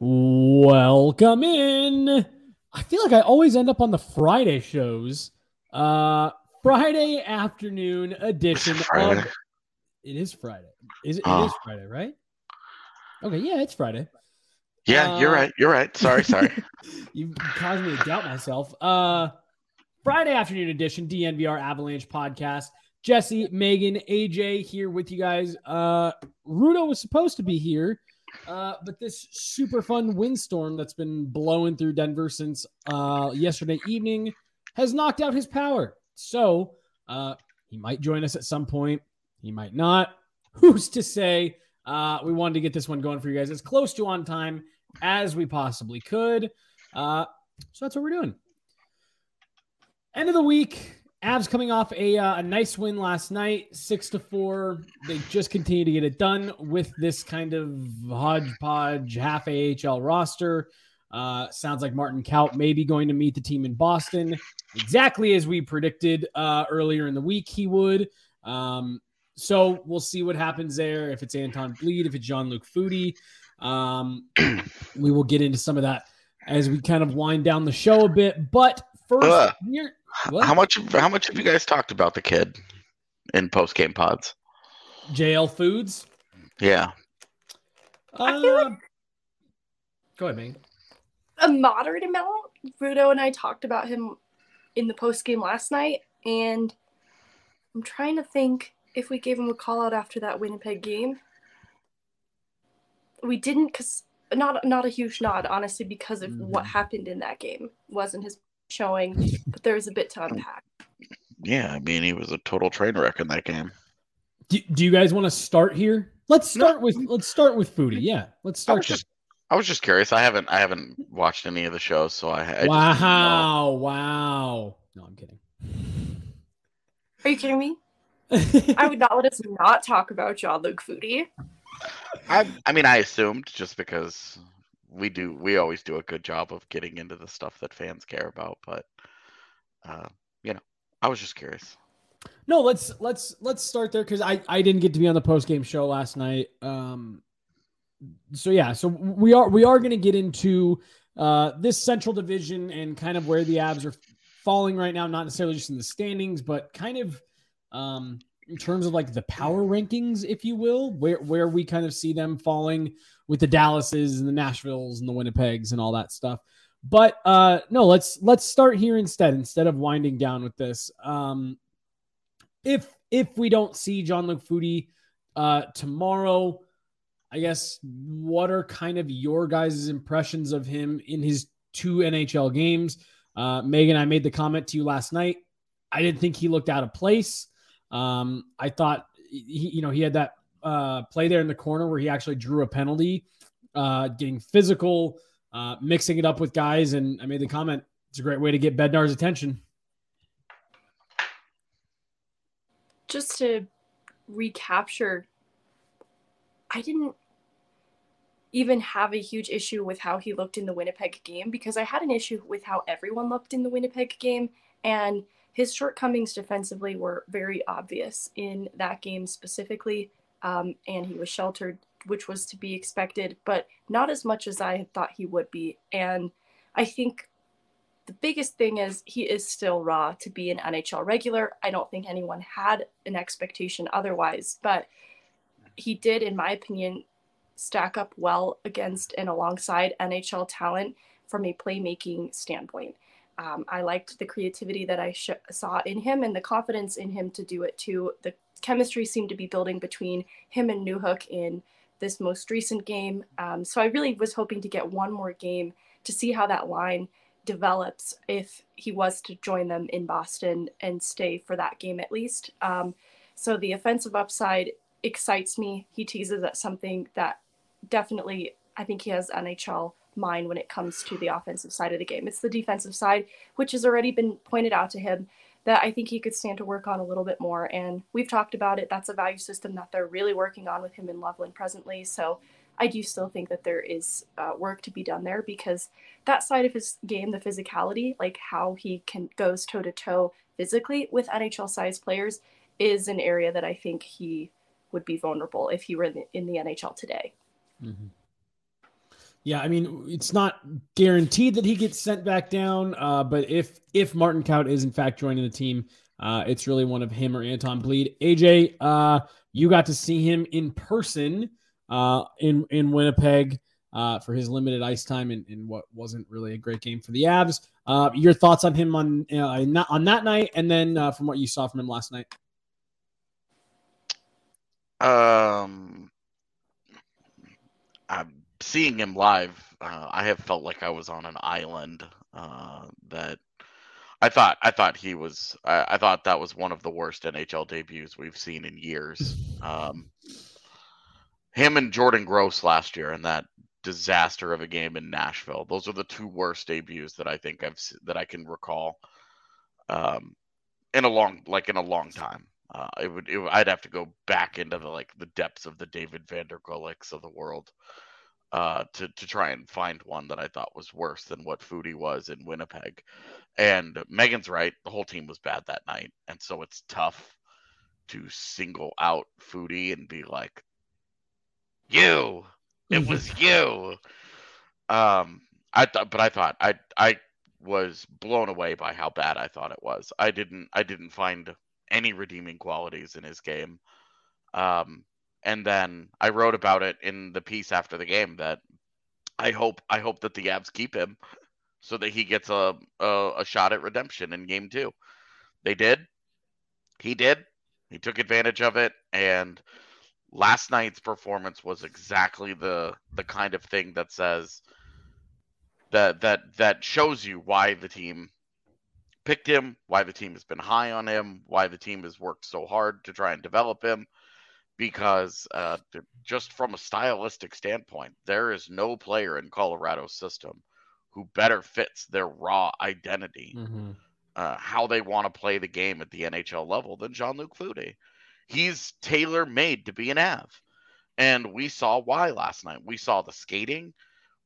Welcome in. I feel like I always end up on the Friday shows. Uh Friday afternoon edition Friday. of It is Friday. Is it, Oh. it is Friday, right? Okay, yeah, it's Friday. Yeah, you're Uh, right. You're right. Sorry, sorry. you caused me to doubt myself. Uh Friday afternoon edition, DNVR Avalanche podcast. Jesse, Meghan, AJ here with you guys. Uh Rudo was supposed to be here, uh, but this super fun windstorm that's been blowing through Denver since uh yesterday evening has knocked out his power. So uh he might join us at some point. He might not. Who's to say? Uh, we wanted to get this one going for you guys as close to on time as we possibly could. Uh, so that's what we're doing. End of the week. Avs coming off a, uh, a nice win last night, six to four. They just continue to get it done with this kind of hodgepodge half AHL roster. Uh, sounds like Martin Kaut may be going to meet the team in Boston, exactly as we predicted uh, earlier in the week he would. Um, so we'll see what happens there. If it's Anton Blidh, if it's Jean Luc Foudy, um, we will get into some of that as we kind of wind down the show a bit. But first, Ugh. we're- what? How much? How much have you guys talked about the kid in post game pods? JL Foods. Yeah. I feel like- Uh, go ahead, man. a moderate amount. Rudo and I talked about him in the post game last night, and I'm trying to think if we gave him a call out after that Winnipeg game. We didn't, because not not a huge nod, honestly, because of what Mhm. happened in that game. wasn't his showing, but there was a bit to unpack. Yeah. I mean, he was a total train wreck in that game. Do, do you guys want to start here? Let's No. start with let's start with Foudy. Yeah, let's I start. was just. I was just curious. I haven't. I haven't watched any of the shows, so I. I there. just didn't wow, wow. No, I'm kidding. Are you kidding me? I would not let us not talk about Jean Luc Foudy. I. I mean, I assumed just because we do. We always do a good job of getting into the stuff that fans care about, but. Uh, you know, I was just curious. No, let's let's let's start there because I I didn't get to be on the post game show last night. Um, so yeah, so we are we are going to get into uh this Central Division and kind of where the Avs are falling right now. Not necessarily just in the standings, but kind of um in terms of like the power rankings, if you will, where where we kind of see them falling with the Dallases and the Nashvilles and the Winnipegs and all that stuff. But uh no, let's let's start here instead instead of winding down with this. Um if if we don't see Jean Luc Foudy uh tomorrow, I guess what are kind of your guys' impressions of him in his two NHL games? Uh Meghan, I made the comment to you last night. I didn't think he looked out of place. Um, I thought he, you know, he had that uh play there in the corner where he actually drew a penalty, uh, getting physical, uh, mixing it up with guys, and I made the comment. It's a great way to get Bednar's attention. just to recapture, I didn't even have a huge issue with how he looked in the Winnipeg game because I had an issue with how everyone looked in the Winnipeg game. And his shortcomings defensively were very obvious in that game specifically. Um, and he was sheltered, which was to be expected, but not as much as I had thought he would be. And I think the biggest thing is he is still raw to be an NHL regular. I don't think anyone had an expectation otherwise, but he did, in my opinion, stack up well against and alongside NHL talent from a playmaking standpoint. Um, I liked the creativity that I sh- saw in him and the confidence in him to do it too. The chemistry seemed to be building between him and Newhook in this most recent game. Um, so I really was hoping to get one more game to see how that line develops if he was to join them in Boston and stay for that game at least. Um, so the offensive upside excites me. He teases at something that definitely I think he has NHL mind when it comes to the offensive side of the game. It's the defensive side, which has already been pointed out to him that I think he could stand to work on a little bit more. And we've talked about it. That's a value system that they're really working on with him in Loveland presently. So I do still think that there is uh, work to be done there because that side of his game, the physicality, like how he can goes toe to toe physically with NHL size players, is an area that I think he would be vulnerable if he were in the, in the NHL today. Mhm. Yeah, I mean, it's not guaranteed that he gets sent back down, uh, but if if Martin Kaut is in fact joining the team, uh, it's really one of him or Anton Blidh. AJ, uh, you got to see him in person uh, in in Winnipeg uh, for his limited ice time in, in what wasn't really a great game for the Avs. Uh, your thoughts on him on on that night, and then uh, from what you saw from him last night. Um, seeing him live. Uh, I have felt like I was on an island. Uh, that I thought I thought he was. I, I, thought that was one of the worst NHL debuts we've seen in years. Um, him and Jordan Gross last year in that disaster of a game in Nashville. Those are the two worst debuts that I think I've that I can recall. Um, in a long like in a long time. Uh, it would, it, I'd have to go back into the like the depths of the David Van der Guliks of the world uh, to to try and find one that I thought was worse than what Foudy was in Winnipeg. And Meghan's right; the whole team was bad that night, and so it's tough to single out Foudy and be like, "You, it was you." Um, I thought, but I thought I I was blown away by how bad I thought it was. I didn't I didn't find any redeeming qualities in his game. Um, and then I wrote about it in the piece after the game that I hope I hope that the Avs keep him so that he gets a, a, a shot at redemption in game two. They did. He did. He took advantage of it and last night's performance was exactly the the kind of thing that says that that that shows you why the team picked him, why the team has been high on him, why the team has worked so hard to try and develop him because uh, just from a stylistic standpoint, there is no player in Colorado's system who better fits their raw identity, mm-hmm. uh, how they want to play the game at the NHL level than Jean Luc Foudy. He's tailor made to be an Av. And we saw why last night. We saw the skating.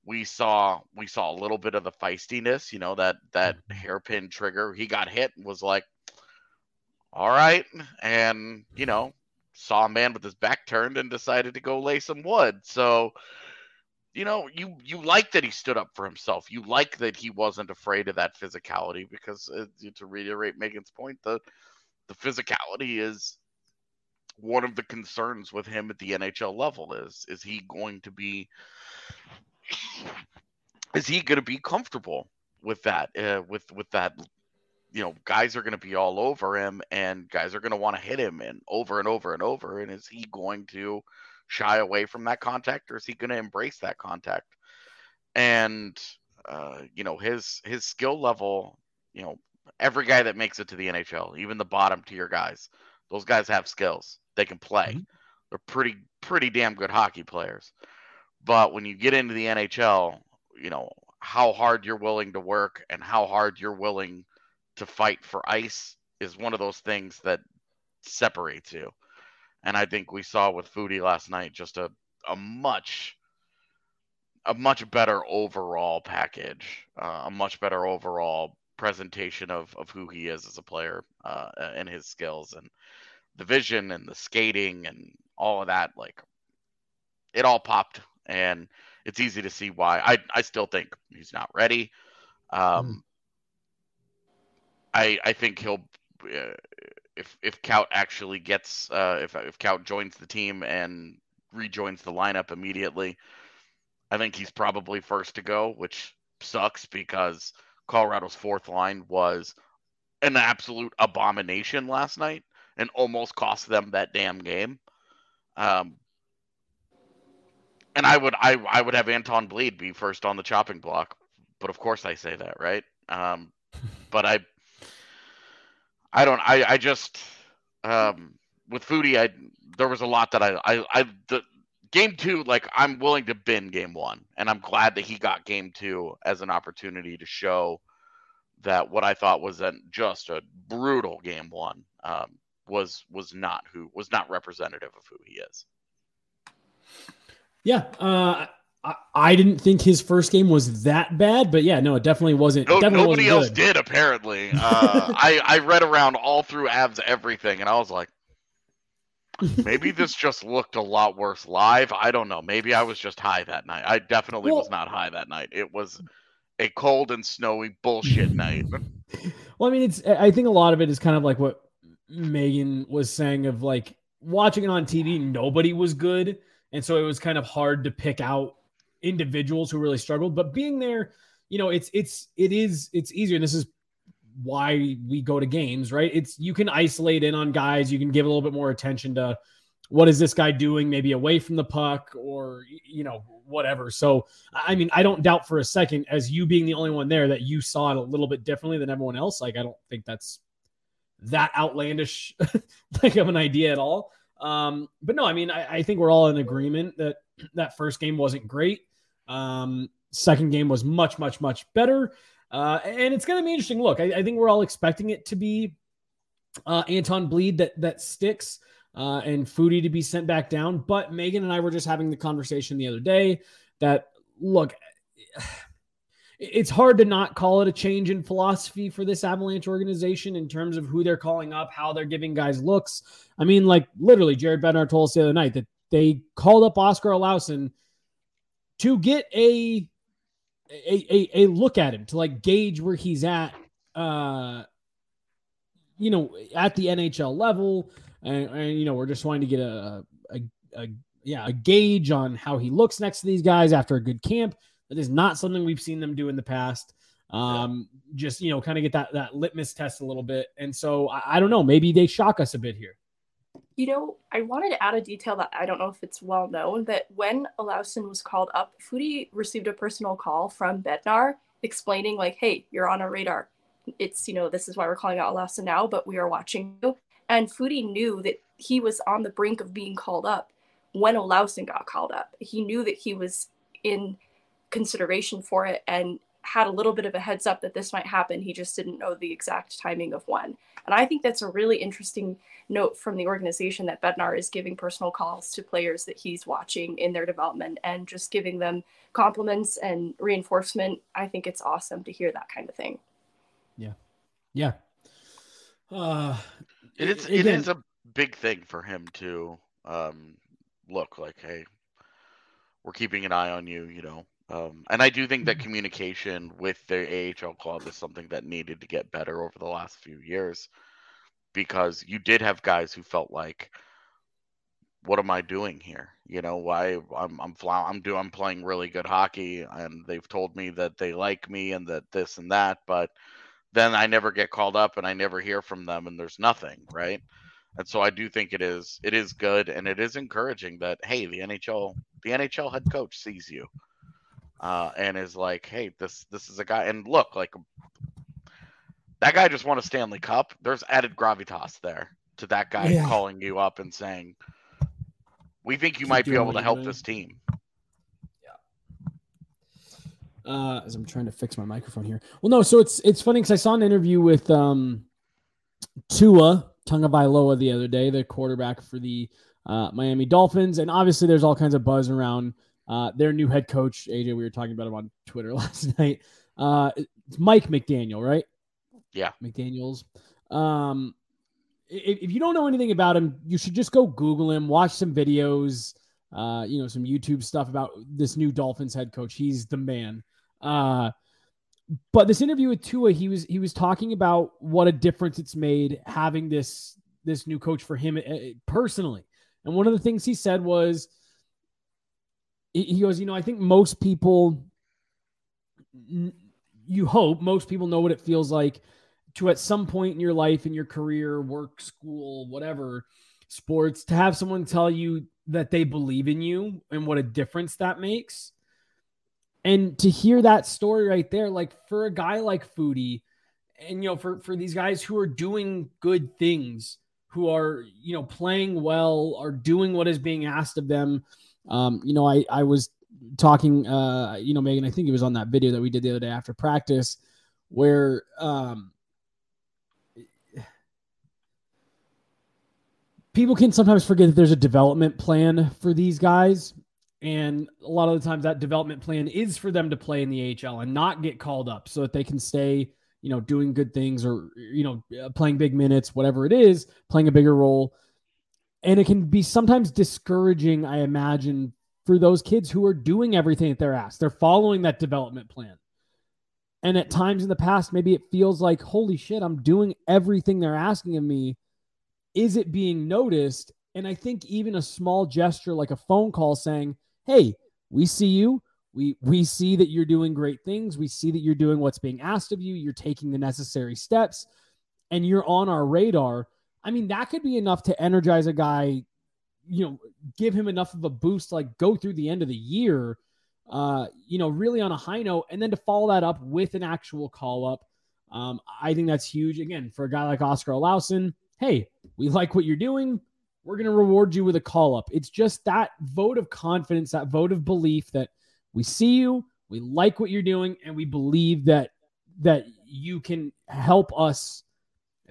We saw we saw a little bit of the feistiness, you know, that that mm-hmm. hairpin trigger. He got hit and was like, all right. And, you know, saw a man with his back turned and decided to go lay some wood. So, you know, you you like that he stood up for himself. You like that he wasn't afraid of that physicality because, uh, to reiterate Meghan's point, the the physicality is one of the concerns with him at the NHL level. Is is he going to be is he going to be comfortable with that uh, with with that you know, guys are going to be all over him and guys are going to want to hit him and over and over and over. And is he going to shy away from that contact or is he going to embrace that contact? And, uh, you know, his, his skill level, you know, every guy that makes it to the NHL, even the bottom tier guys, those guys have skills. They can play. Mm-hmm. They're pretty, pretty damn good hockey players. But when you get into the NHL, you know, how hard you're willing to work and how hard you're willing to fight for ice is one of those things that separates you. And I think we saw with Foudy last night just a, a much a much better overall package, uh, a much better overall presentation of, of who he is as a player uh, and his skills and the vision and the skating and all of that. Like it all popped, and it's easy to see why. I I still think he's not ready. Um, mm. I I think he'll uh, if if Kaut actually gets uh, if if Kaut joins the team and rejoins the lineup immediately, I think he's probably first to go, which sucks because Colorado's fourth line was an absolute abomination last night and almost cost them that damn game. Um, and I would I I would have Anton Blidh be first on the chopping block, but of course I say that, right? Um, but I I don't. I I just um, with Foudy, I there was a lot that I I I the game two. Like I'm willing to bin game one, and I'm glad that he got game two as an opportunity to show that what I thought was a, just a brutal game one um, was was not who was not representative of who he is. Yeah, uh, I, didn't think his first game was that bad, but yeah, no, it definitely wasn't. No, definitely nobody wasn't else did apparently. Uh, I I read around all through Avs everything, and I was like, Maybe this just looked a lot worse live. I don't know. Maybe I was just high that night. I definitely well, was not high that night. It was a cold and snowy bullshit night. Well, I mean, it's I think a lot of it is kind of like what Meghan was saying of like watching it on TV, nobody was good. And so it was kind of hard to pick out individuals who really struggled. But being there, you know, it's it's it is it's easier. And this is why we go to games, right? It's you can isolate in on guys, you can give a little bit more attention to what is this guy doing, maybe away from the puck or you know, whatever. So I mean, I don't doubt for a second, as you being the only one there, that you saw it a little bit differently than everyone else. Like I don't think that's that outlandish like of an idea at all. Um, but no, I mean, I, I, think we're all in agreement that that first game wasn't great. Um, second game was much, much, much better. Uh, and it's going to be interesting. Look, I, I, think we're all expecting it to be uh, Anton Blidh that that sticks uh, and Foudy to be sent back down. But Meghan and I were just having the conversation the other day that look, it's hard to not call it a change in philosophy for this Avalanche organization in terms of who they're calling up, how they're giving guys looks. I mean, like literally, Jared Bednar told us the other night that they called up Oskar Olausson to get a a, a, a look at him to like gauge where he's at, uh, you know, at the NHL level. And, and you know, we're just wanting to get a, a, a, yeah, a gauge on how he looks next to these guys after a good camp. That is not something we've seen them do in the past. Um, yeah. just, you know, kind of get that, that litmus test a little bit. And so I, I don't know, maybe they shock us a bit here. You know, I wanted to add a detail that I don't know if it's well known that when Olausson was called up, Foudy received a personal call from Bednar explaining, like, hey, you're on our radar. It's, you know, this is why we're calling out Olausson now, but we are watching you. And Foudy knew that he was on the brink of being called up when Olausson got called up. He knew that he was in consideration for it and had a little bit of a heads up that this might happen. He just didn't know the exact timing of when. And I think that's a really interesting note from the organization that Bednar is giving personal calls to players that he's watching in their development and just giving them compliments and reinforcement. I think it's awesome to hear that kind of thing. Yeah. Yeah. Uh, it is, it again, is a big thing for him to um, look like, hey, we're keeping an eye on you, you know, um, and I do think that mm-hmm. communication with the AHL club is something that needed to get better over the last few years because you did have guys who felt like, what am I doing here? You know, why I'm I'm I'm doing I'm playing really good hockey and they've told me that they like me and that this and that, but then I never get called up and I never hear from them and there's nothing, right? And so I do think it is it is good and it is encouraging that hey, the NHL the NHL head coach sees you uh, and is like, "Hey, this this is a guy." And look, like that guy just won a Stanley Cup. There's added gravitas there to that guy yeah. calling you up and saying, "We think you Keep might be able to help this team." Yeah. Uh, as I'm trying to fix my microphone here. Well, no, so it's it's funny because I saw an interview with um, Tua Tagovailoa the other day, the quarterback for the uh, Miami Dolphins, and obviously there's all kinds of buzz around uh, their new head coach, AJ, we were talking about him on Twitter last night. Uh, it's Mike McDaniel, right? Yeah. McDaniels. Um, if, if, you don't know anything about him, you should just go Google him, watch some videos, uh, you know, some YouTube stuff about this new Dolphins head coach. He's the man. Uh, but this interview with Tua, he was he was talking about what a difference it's made having this this new coach for him uh, personally. And one of the things he said was, he goes, you know, I think most people, you hope most people know what it feels like to at some point in your life, in your career, work, school, whatever, sports, to have someone tell you that they believe in you and what a difference that makes. And to hear that story right there, like for a guy like Foudy, and you know, for for these guys who are doing good things, who are you know playing well, are doing what is being asked of them um, you know, I I was talking, uh, you know, Meghan, I think it was on that video that we did the other day after practice, where um, people can sometimes forget that there's a development plan for these guys. And a lot of the times that development plan is for them to play in the AHL and not get called up so that they can stay, you know, doing good things or, you know, playing big minutes, whatever it is, playing a bigger role and it can be sometimes discouraging, I imagine, for those kids who are doing everything that they're asked. They're following that development plan. And at times in the past, maybe it feels like, holy shit, I'm doing everything they're asking of me. Is it being noticed? And I think even a small gesture like a phone call saying, hey, we see you. We we see that you're doing great things. We see that you're doing what's being asked of you. You're taking the necessary steps and you're on our radar. I mean, that could be enough to energize a guy, you know, give him enough of a boost like go through the end of the year, uh, you know, really on a high note, and then to follow that up with an actual call up. Um, I think that's huge. Again, for a guy like Oskar Olausson, hey, we like what you're doing. We're going to reward you with a call up. It's just that vote of confidence, that vote of belief that we see you, we like what you're doing, and we believe that that you can help us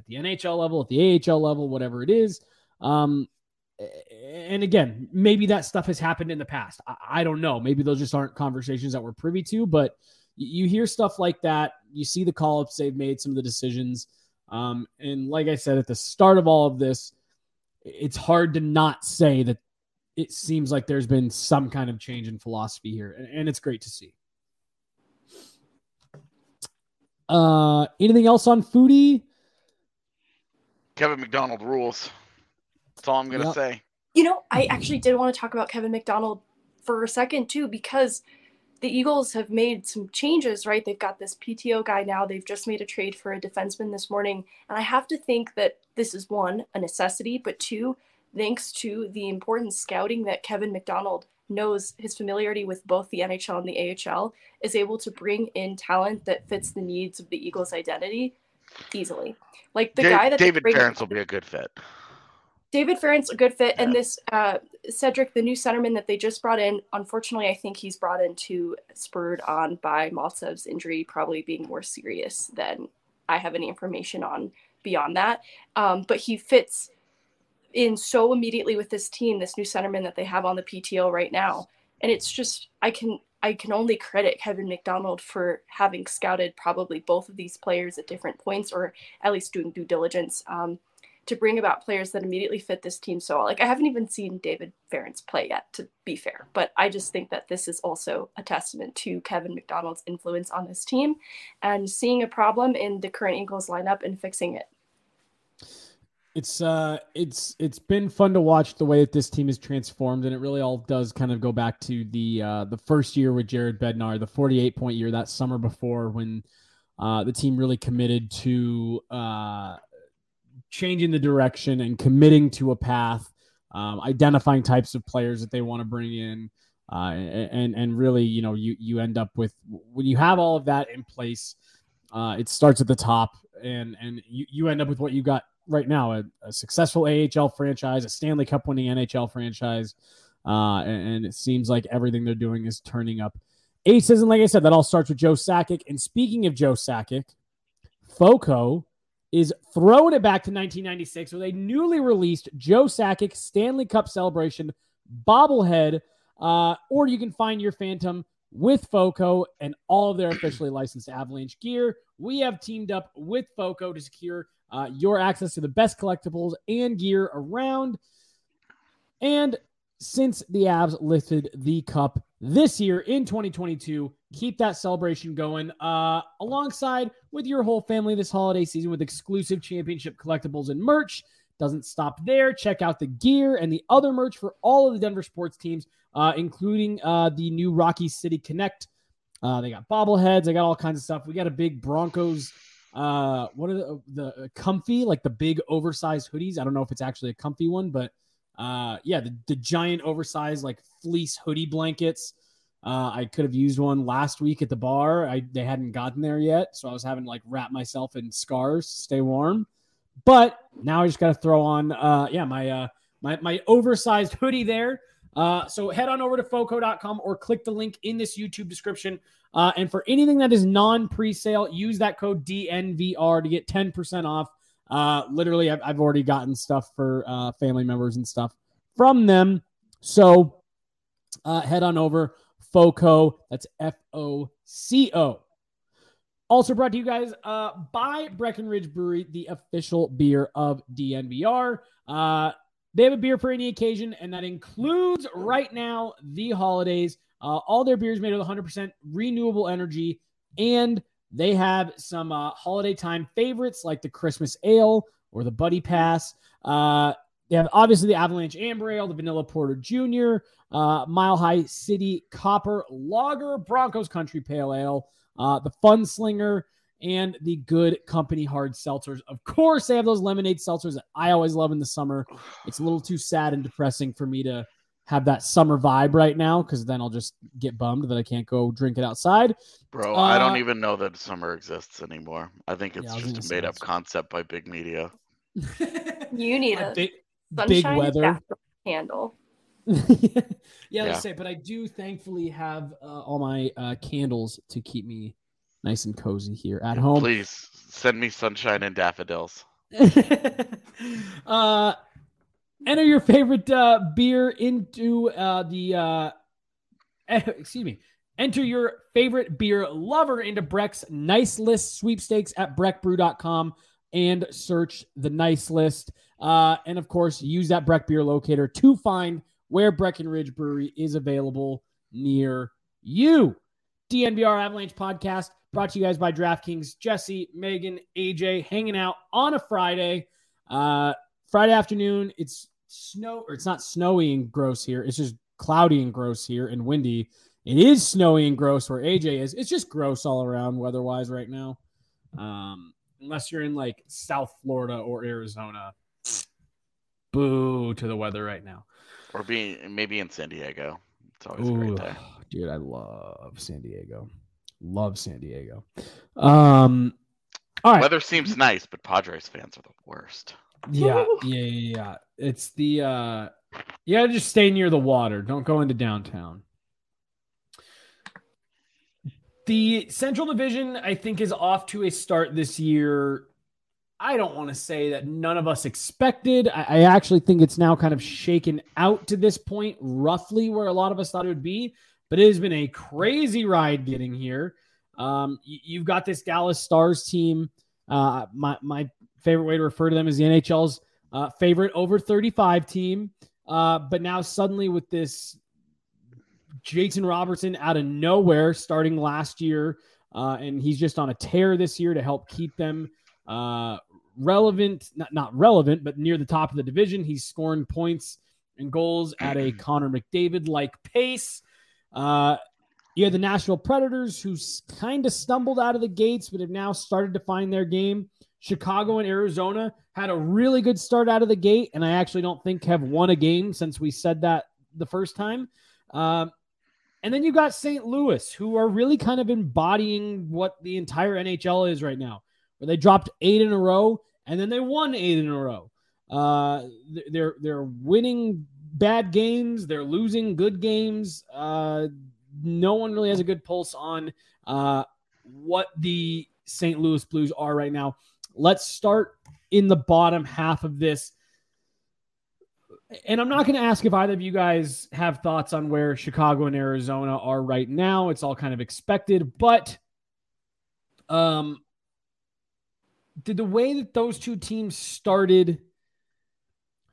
at the NHL level, at the AHL level, whatever it is. Um, and again, maybe that stuff has happened in the past. I, I, don't know. Maybe those just aren't conversations that we're privy to, but you hear stuff like that. You see the call ups they've made, some of the decisions. Um, and like I said at the start of all of this, it's hard to not say that it seems like there's been some kind of change in philosophy here, and, and it's great to see. Uh, anything else on Foudy? Kevin McDonald rules. That's all I'm gonna yep. say. You know, I actually did want to talk about Kevin McDonald for a second too, because the Eagles have made some changes, right? They've got this PTO guy now. They've just made a trade for a defenseman this morning. And I have to think that this is one, a necessity, but two, thanks to the important scouting that Kevin McDonald knows his familiarity with both the NHL and the AHL is able to bring in talent that fits the needs of the Eagles identity easily. Like the guy that David Farrance will be a good fit. David Farrance a good fit, yeah. and this uh, Cedric, the new centerman that they just brought in. Unfortunately, I think he's brought in too spurred on by Maltsev's injury, probably being more serious than I have any information on beyond that. Um, but he fits in so immediately with this team, this new centerman that they have on the PTO right now, and it's just I can I can only credit Kevin McDonald for having scouted probably both of these players at different points, or at least doing due diligence um, to bring about players that immediately fit this team so well. Like I haven't even seen David Farrance play yet, to be fair, but I just think that this is also a testament to Kevin McDonald's influence on this team and seeing a problem in the current Eagles lineup and fixing it it's uh it's it's been fun to watch the way that this team is transformed and it really all does kind of go back to the uh the first year with Jared Bednar, the 48 point year that summer before when uh the team really committed to uh changing the direction and committing to a path, um, identifying types of players that they want to bring in. Uh, and and really, you know, you you end up with when you have all of that in place, uh, it starts at the top, and and you, you end up with what you got right now a, a, successful AHL franchise, a Stanley Cup winning NHL franchise. Uh, and, and, it seems like everything they're doing is turning up aces. And like I said, that all starts with Joe Sakic. And speaking of Joe Sakic, FOCO is throwing it back to 1996 with a newly released Joe Sakic Stanley Cup celebration bobblehead. Uh, or you can find your Phantom with FOCO and all of their officially licensed Avalanche gear. We have teamed up with FOCO to secure uh, your access to the best collectibles and gear around. And since the Avs lifted the cup this year in 2022, keep that celebration going uh, alongside with your whole family this holiday season with exclusive championship collectibles and merch. Doesn't stop there. Check out the gear and the other merch for all of the Denver sports teams, uh, including uh, the new Rocky City Connect. Uh, they got bobbleheads. They got all kinds of stuff. We got a big Broncos uh what are the the uh, comfy like the big oversized hoodies? I don't know if it's actually a comfy one but uh yeah the, the giant oversized like fleece hoodie blankets. Uh i could have used one last week at the bar. I they hadn't gotten there yet so i was having to like wrap myself in scarves stay warm. But now i just gotta throw on uh yeah my uh my my oversized hoodie there uh, so head on over to foco.com or click the link in this YouTube description. Uh, and for anything that is non pre sale, use that code DNVR to get 10% off. Uh, literally, I've, I've already gotten stuff for uh, family members and stuff from them. So uh, head on over FOCO. That's F O C O. Also brought to you guys uh, by Breckenridge Brewery, the official beer of DNVR. Uh, They have a beer for any occasion, and that includes right now the holidays. Uh, all their beers made with 100% renewable energy, and they have some uh, holiday time favorites like the Christmas Ale or the Buddy Pass. Uh, they have obviously the Avalanche Amber Ale, the Vanilla Porter Jr., uh, Mile High City Copper Lager, Broncos Country Pale Ale, uh, the Fun Slinger, and the Good Company Hard Seltzers. Of course, they have those lemonade seltzers that I always love in the summer. It's a little too sad and depressing for me to have that summer vibe right now because then I'll just get bummed that I can't go drink it outside. Bro, uh, I don't even know that summer exists anymore. I think it's yeah, just a made up concept by big media. you need a, big, big weather candle. yeah, yeah, let's say, but I do thankfully have uh, all my uh, candles to keep me nice and cozy here at home. Please send me sunshine and daffodils. uh, enter your favorite uh, beer into uh, the uh, excuse me. Enter your favorite beer lover into Breck's Nice List sweepstakes at breckbrew.com and search the Nice List. Uh, and of course, use that Breck Beer Locator to find where Breckenridge Brewery is available near you. DNVR Avalanche podcast brought to you guys by DraftKings. Jesse, Meghan, AJ hanging out on a Friday. Uh, Friday afternoon. It's snow, or it's not snowy and gross here. It's just cloudy and gross here and windy. It is snowy and gross where AJ is. It's just gross all around weather wise right now. Um, unless you're in like South Florida or Arizona. Boo to the weather right now. Or being maybe in San Diego. It's always Ooh, great there. Dude, I love San Diego. Love San Diego. Um all right. Weather seems nice, but Padres fans are the worst. Yeah, yeah, yeah, yeah. It's the uh you gotta just stay near the water. Don't go into downtown. The Central Division, I think, is off to a start this year. I don't want to say that none of us expected. I, I, actually think it's now kind of shaken out to this point, roughly where a lot of us thought it would be. But it has been a crazy ride getting here. Um, you, have got this Dallas Stars team. Uh, my my favorite way to refer to them is the NHL's uh, favorite over 35 team. Uh, but now suddenly with this Jason Robertson out of nowhere starting last year, uh, and he's just on a tear this year to help keep them uh, relevant, not, not relevant, but near the top of the division. He's scoring points and goals at a Connor McDavid like pace. Uh, you had the Nashville Predators, who kind of stumbled out of the gates, but have now started to find their game. Chicago and Arizona had a really good start out of the gate, and I actually don't think have won a game since we said that the first time. Um, and then you got St. Louis, who are really kind of embodying what the entire NHL is right now, where they dropped eight in a row and then they won eight in a row. Uh, they're they're winning bad games, they're losing good games. Uh, no one really has a good pulse on uh, what the St. Louis Blues are right now. Let's start in the bottom half of this. And I'm not going to ask if either of you guys have thoughts on where Chicago and Arizona are right now. It's all kind of expected, but um did the way that those two teams started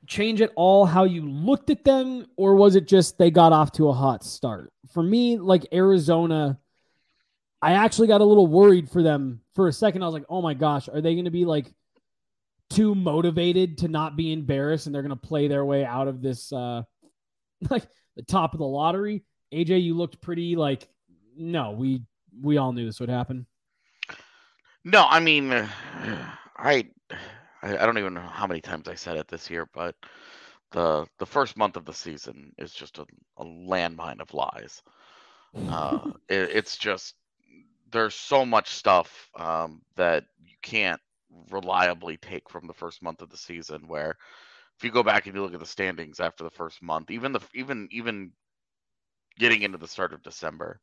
change at all how you looked at them or was it just they got off to a hot start? For me, like Arizona I actually got a little worried for them for a second. I was like, oh my gosh, are they going to be like too motivated to not be embarrassed and they're going to play their way out of this, uh, like the top of the lottery? AJ, you looked pretty like, no, we, we all knew this would happen. No, I mean, I, I don't even know how many times I said it this year, but the the first month of the season is just a, a landmine of lies. Uh, it, it's just there's so much stuff um, that you can't reliably take from the first month of the season. Where if you go back and you look at the standings after the first month, even the even even getting into the start of December,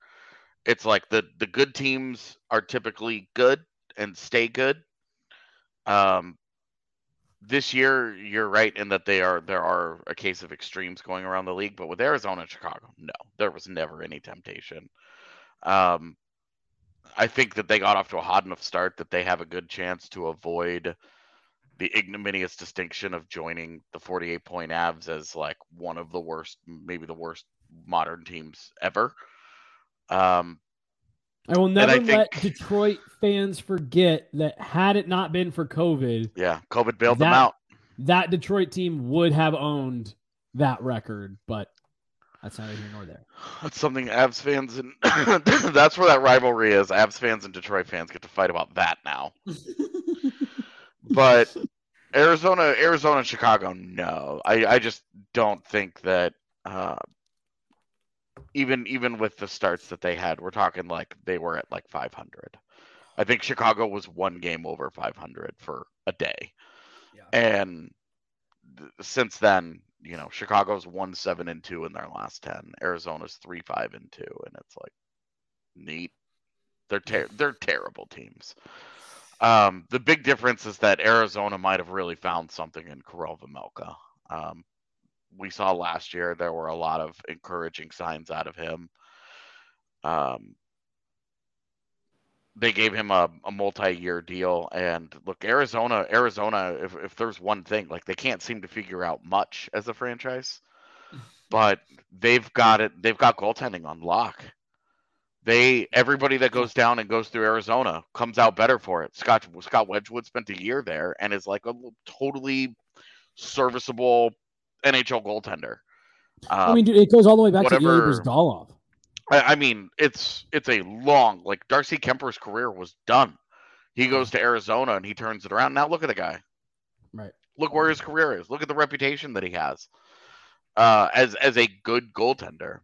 it's like the the good teams are typically good and stay good. Um, this year, you're right in that they are there are a case of extremes going around the league, but with Arizona and Chicago, no, there was never any temptation. Um, I think that they got off to a hot enough start that they have a good chance to avoid the ignominious distinction of joining the 48 point Avs as like one of the worst, maybe the worst modern teams ever. Um, I will never I let think- Detroit fans forget that had it not been for COVID, yeah, COVID bailed them out. that Detroit team would have owned that record, but that's neither here nor there. That's something Avs fans and that's where that rivalry is. Avs fans and Detroit fans get to fight about that now. but Arizona, Arizona, and Chicago, no. I, I just don't think that uh, even even with the starts that they had, we're talking like they were at like 500. I think Chicago was one game over 500 for a day, Yeah. and th- since then, you know, Chicago's one seven and two in their last ten. Arizona's three five and two, and it's like neat. They're ter- they're terrible teams. Um, the big difference is that Arizona might have really found something in Karel Vejmelka. Um, we saw last year there were a lot of encouraging signs out of him. Um, they gave him a, a multi-year deal, and look, Arizona, Arizona. If if there's one thing, like they can't seem to figure out much as a franchise, but they've got it. They've got goaltending on lock they everybody that goes down and goes through Arizona comes out better for it. Scott Scott Wedgewood spent a year there and is like a totally serviceable NHL goaltender. I Um, mean, dude, it goes all the way back to whatever- Ilya Bryzgalov. I, I mean, it's it's a long like Darcy Kuemper's career was done. He goes to Arizona and he turns it around. Now look at the guy. Right. Look where his career is. Look at the reputation that he has uh, as as a good goaltender.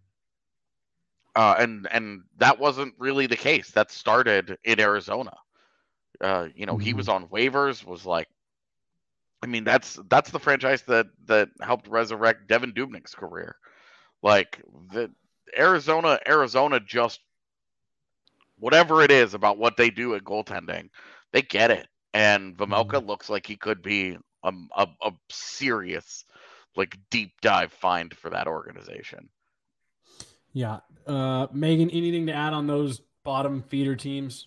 Uh, and and that wasn't really the case. That started in Arizona. Uh, you know, he Mhm. was on waivers. Was like, I mean, that's that's the franchise that that helped resurrect Devan Dubnyk's career. Like the Arizona, Arizona just whatever it is about what they do at goaltending, they get it. And Vejmelka looks like he could be a, a, a serious, like deep dive find for that organization. Yeah. Uh, Meghan, anything to add on those bottom feeder teams?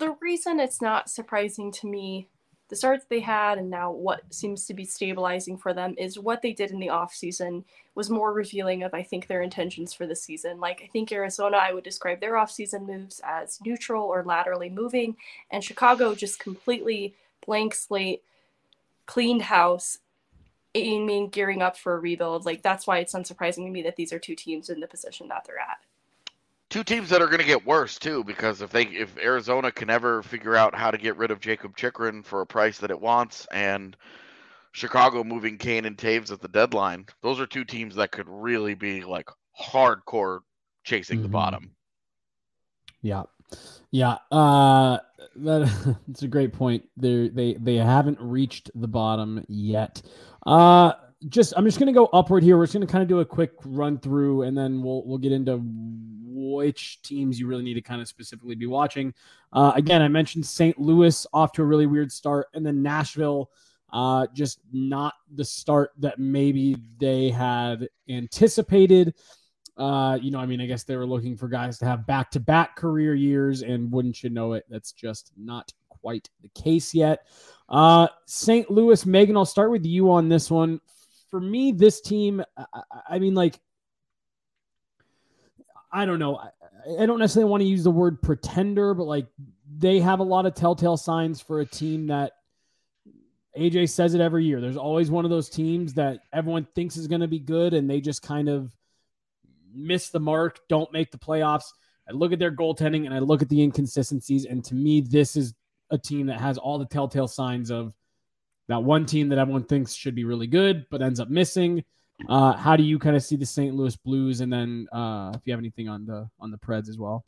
the reason it's not surprising to me the starts they had and now what seems to be stabilizing for them is what they did in the offseason was more revealing of i think their intentions for the season. Like i think arizona i would describe their offseason moves as neutral or laterally moving and chicago just completely blank slate cleaned house aiming gearing up for a rebuild. Like that's why it's unsurprising to me that these are two teams in the position that they're at Two teams that are going to get worse too, because if they if Arizona can ever figure out how to get rid of Jakob Chychrun for a price that it wants, and Chicago moving Kane and Toews at the deadline, those are two teams that could really be like hardcore chasing the Mhm. bottom. Yeah. Yeah. Uh, that, that's a great point. They they they haven't reached the bottom yet. Uh, just I'm just gonna go upward here. We're just gonna kind of do a quick run through, and then we'll we'll get into which teams you really need to kind of specifically be watching. Uh, again, I mentioned St. Louis off to a really weird start, and then Nashville, uh, just not the start that maybe they had anticipated. Uh, you know, I mean, I guess they were looking for guys to have back to back career years, and wouldn't you know it, that's just not quite the case yet. Uh, St. Louis, Meghan, I'll start with you on this one. For me, this team, I, I- I mean, like, I don't know. I, I don't necessarily want to use the word pretender, but like, they have a lot of telltale signs for a team that AJ says it every year. There's always one of those teams that everyone thinks is going to be good, and they just kind of miss the mark, don't make the playoffs. I look at their goaltending and I look at the inconsistencies, and to me, this is a team that has all the telltale signs of that one team that everyone thinks should be really good, but ends up missing. Uh, how do you kind of see the St. Louis Blues, and then uh, if you have anything on the on the Preds as well?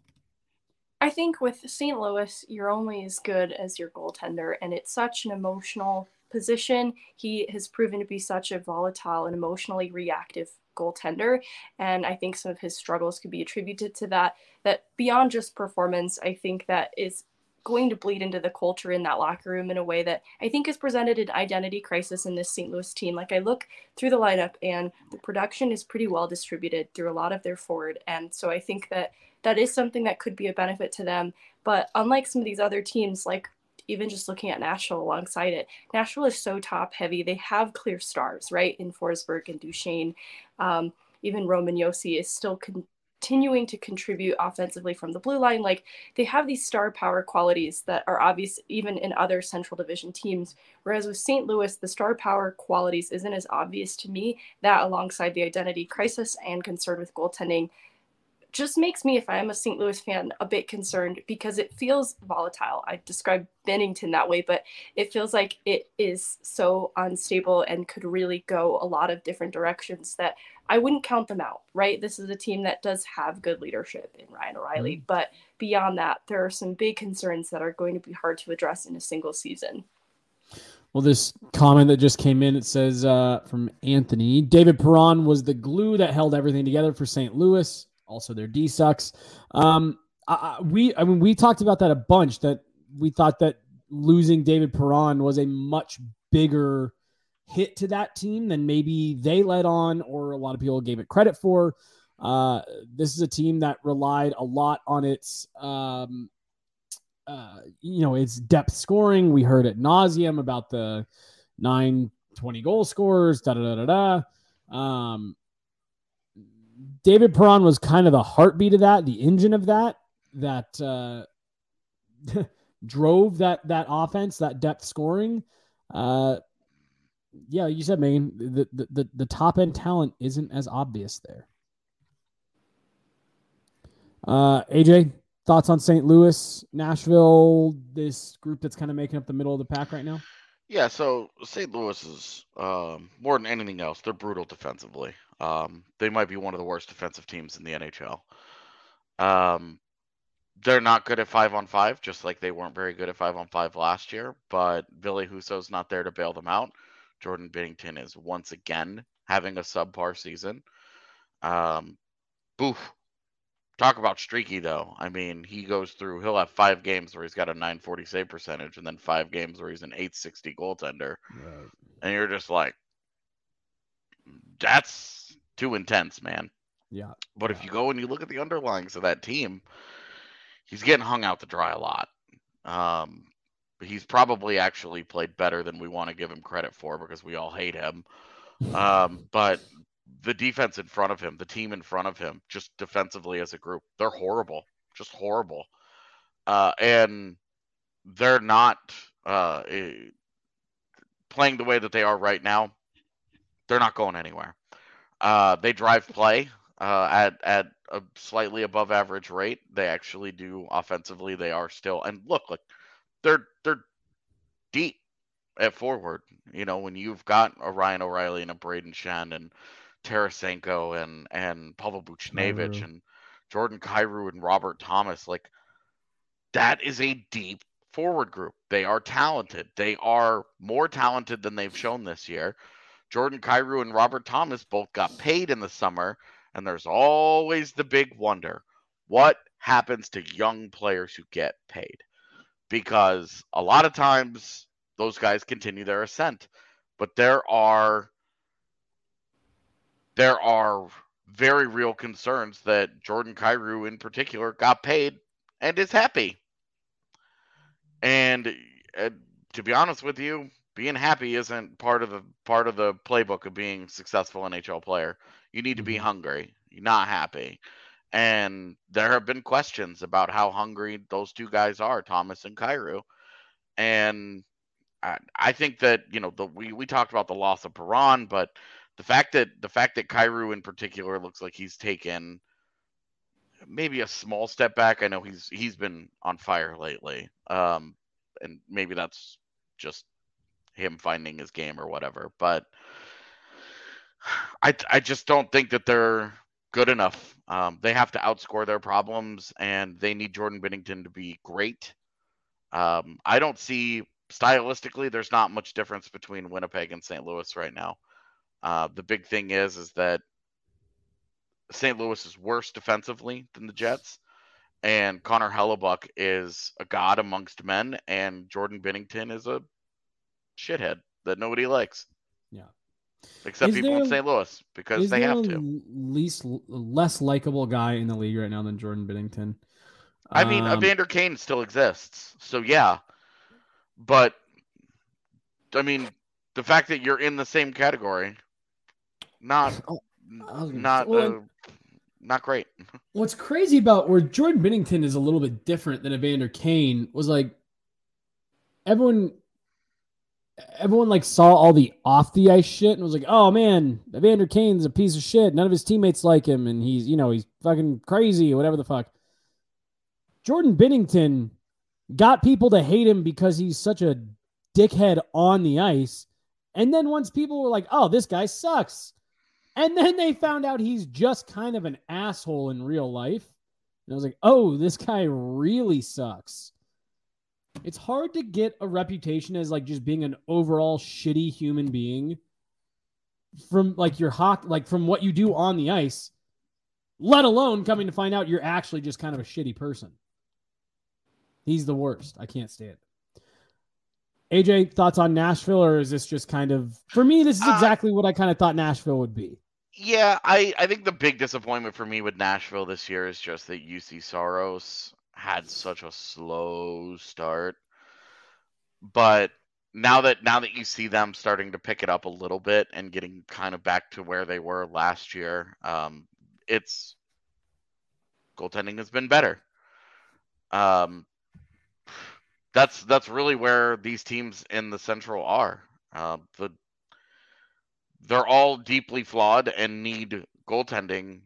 I think with St. Louis, you're only as good as your goaltender, and it's such an emotional position. He has proven to be such a volatile and emotionally reactive goaltender, and I think some of his struggles could be attributed to that. That beyond just performance, I think that is going to bleed into the culture in that locker room in a way that I think has presented an identity crisis in this St. Louis team. Like I look through the lineup, and the production is pretty well distributed through a lot of their forward, and so I think that that is something that could be a benefit to them. But unlike some of these other teams, like even just looking at Nashville alongside it, Nashville is so top heavy. They have clear stars, right? In Forsberg and Duchene. Um, even Roman Josi is still con- continuing to contribute offensively from the blue line. Like they have these star power qualities that are obvious even in other Central Division teams. Whereas with St. Louis, the star power qualities isn't as obvious to me. That alongside the identity crisis and concern with goaltending just makes me, if I am a St. Louis fan, a bit concerned because it feels volatile. I describe Binnington that way, but it feels like it is so unstable and could really go a lot of different directions that I wouldn't count them out, right? This is a team that does have good leadership in Ryan O'Reilly, mm-hmm. but beyond that, there are some big concerns that are going to be hard to address in a single season. Well, this comment that just came in, it says uh, from Anthony David Perron was the glue that held everything together for St. Louis also their D sucks. Um, I, we, I mean, we talked about that a bunch. That we thought that losing David Perron was a much bigger hit to that team than maybe they let on, or a lot of people gave it credit for. Uh, this is a team that relied a lot on its, um, uh, you know, its depth scoring. We heard at nauseum about the nine 20 goal scorers, da da da da da. Um, David Perron was kind of the heartbeat of that, the engine of that, that uh, drove that that offense, that depth scoring. Uh, yeah, you said, Meghan, the, the, the, the top end talent isn't as obvious there. Uh, AJ, thoughts on St. Louis, Nashville, this group that's kind of making up the middle of the pack right now? Yeah, so St. Louis is um, more than anything else, they're brutal defensively. Um, they might be one of the worst defensive teams in the NHL. Um, they're not good at five on five, just like they weren't very good at five on five last year. But Ville Husso's not there to bail them out. Jordan Binnington is once again having a subpar season. Um, boof. Talk about streaky though. I mean, he goes through. He'll have five games where he's got a 940 save percentage, and then five games where he's an 860 goaltender. Right. And you're just like, that's too intense, man. Yeah. But yeah. if you go and you look at the underlyings of that team, he's getting hung out to dry a lot. Um, he's probably actually played better than we want to give him credit for because we all hate him. Um, but the defense in front of him, the team in front of him, just defensively as a group, they're horrible, just horrible. Uh, and they're not uh, eh, playing the way that they are right now. They're not going anywhere. Uh, they drive play uh, at at a slightly above average rate. They actually do offensively. They are still and look like they're they're deep at forward. You know when you've got a Ryan O'Reilly and a Braden Schenn and Tarasenko and and Pavel Buchnevich and Jordan Kyrou and Robert Thomas, like that is a deep forward group. They are talented. They are more talented than they've shown this year. Jordan Kyrou and Robert Thomas both got paid in the summer, and there's always the big wonder what happens to young players who get paid? Because a lot of times those guys continue their ascent, but there are there are very real concerns that Jordan Kyrou in particular got paid and is happy. And to be honest with you, being happy isn't part of the part of the playbook of being successful NHL player. You need to be mm-hmm. hungry. You're not happy. And there have been questions about how hungry those two guys are, Thomas and Kyrou. And I, I think that, you know, the we, we talked about the loss of Perron, but the fact that the fact that Kyrou in particular looks like he's taken maybe a small step back. I know he's he's been on fire lately. Um and maybe that's just him finding his game or whatever. But I I just don't think that they're good enough. Um, they have to outscore their problems, and they need Jordan Binnington to be great. Um, I don't see stylistically. There's not much difference between Winnipeg and St. Louis right now. Uh, the big thing is is that St. Louis is worse defensively than the Jets, and Connor Hellebuyck is a god amongst men, and Jordan Binnington is a shithead that nobody likes. Yeah. Except is people in St. Louis because they have to. Least less likable guy in the league right now than Jordan Binnington. I mean, um, Evander Kane still exists, so yeah. but I mean, the fact that you're in the same category, not Oh, I was gonna not well, uh, not great. What's crazy about where Jordan Binnington is a little bit different than Evander Kane was like everyone everyone like saw all the off the ice shit and was like, oh man, Evander Kane's a piece of shit. None of his teammates like him and he's you know, he's fucking crazy or whatever the fuck. Jordan Binnington got people to hate him because he's such a dickhead on the ice. And then once people were like, oh, this guy sucks. And then they found out he's just kind of an asshole in real life. And I was like, oh, this guy really sucks. It's hard to get a reputation as like just being an overall shitty human being from like your hockey, like from what you do on the ice, let alone coming to find out you're actually just kind of a shitty person. He's the worst. I can't stand it. AJ, thoughts on Nashville, or is this just kind of for me? This is Uh, exactly what I kind of thought Nashville would be. Yeah, I, I think the big disappointment for me with Nashville this year is just that Juuse Saros had such a slow start. But now that now that you see them starting to pick it up a little bit and getting kind of back to where they were last year, um, it's goaltending has been better. Um, that's that's really where these teams in the Central are. Uh, the they're all deeply flawed and need goaltending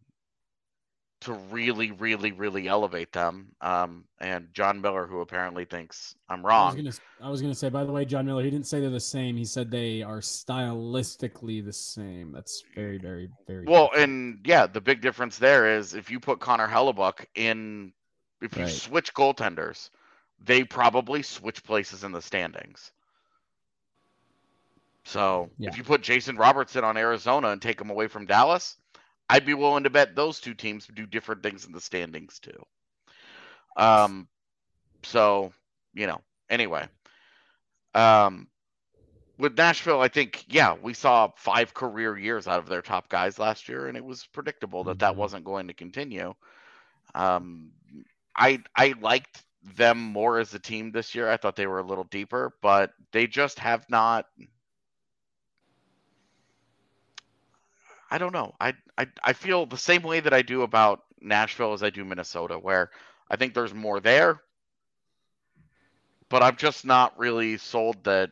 to really, really, really elevate them. Um, and John Miller, who apparently thinks I'm I was wrong, gonna I was gonna say, by the way, John Miller, he didn't say they're the same. He said they are stylistically the same. That's very, very, very well, different. and yeah, the big difference there is if you put Connor Hellebuyck in, if you Right. switch goaltenders, they probably switch places in the standings. So Yeah. if you put Jason Robertson on Arizona and take him away from Dallas, I'd be willing to bet those two teams do different things in the standings too. Um, so you know, anyway, um, with Nashville, I think yeah, we saw five career years out of their top guys last year, and it was predictable that that Mhm. wasn't going to continue. Um, I I liked them more as a team this year. I thought they were a little deeper, but they just have not. I don't know. I, I I feel the same way that I do about Nashville as I do Minnesota, where I think there's more there, but I'm just not really sold that.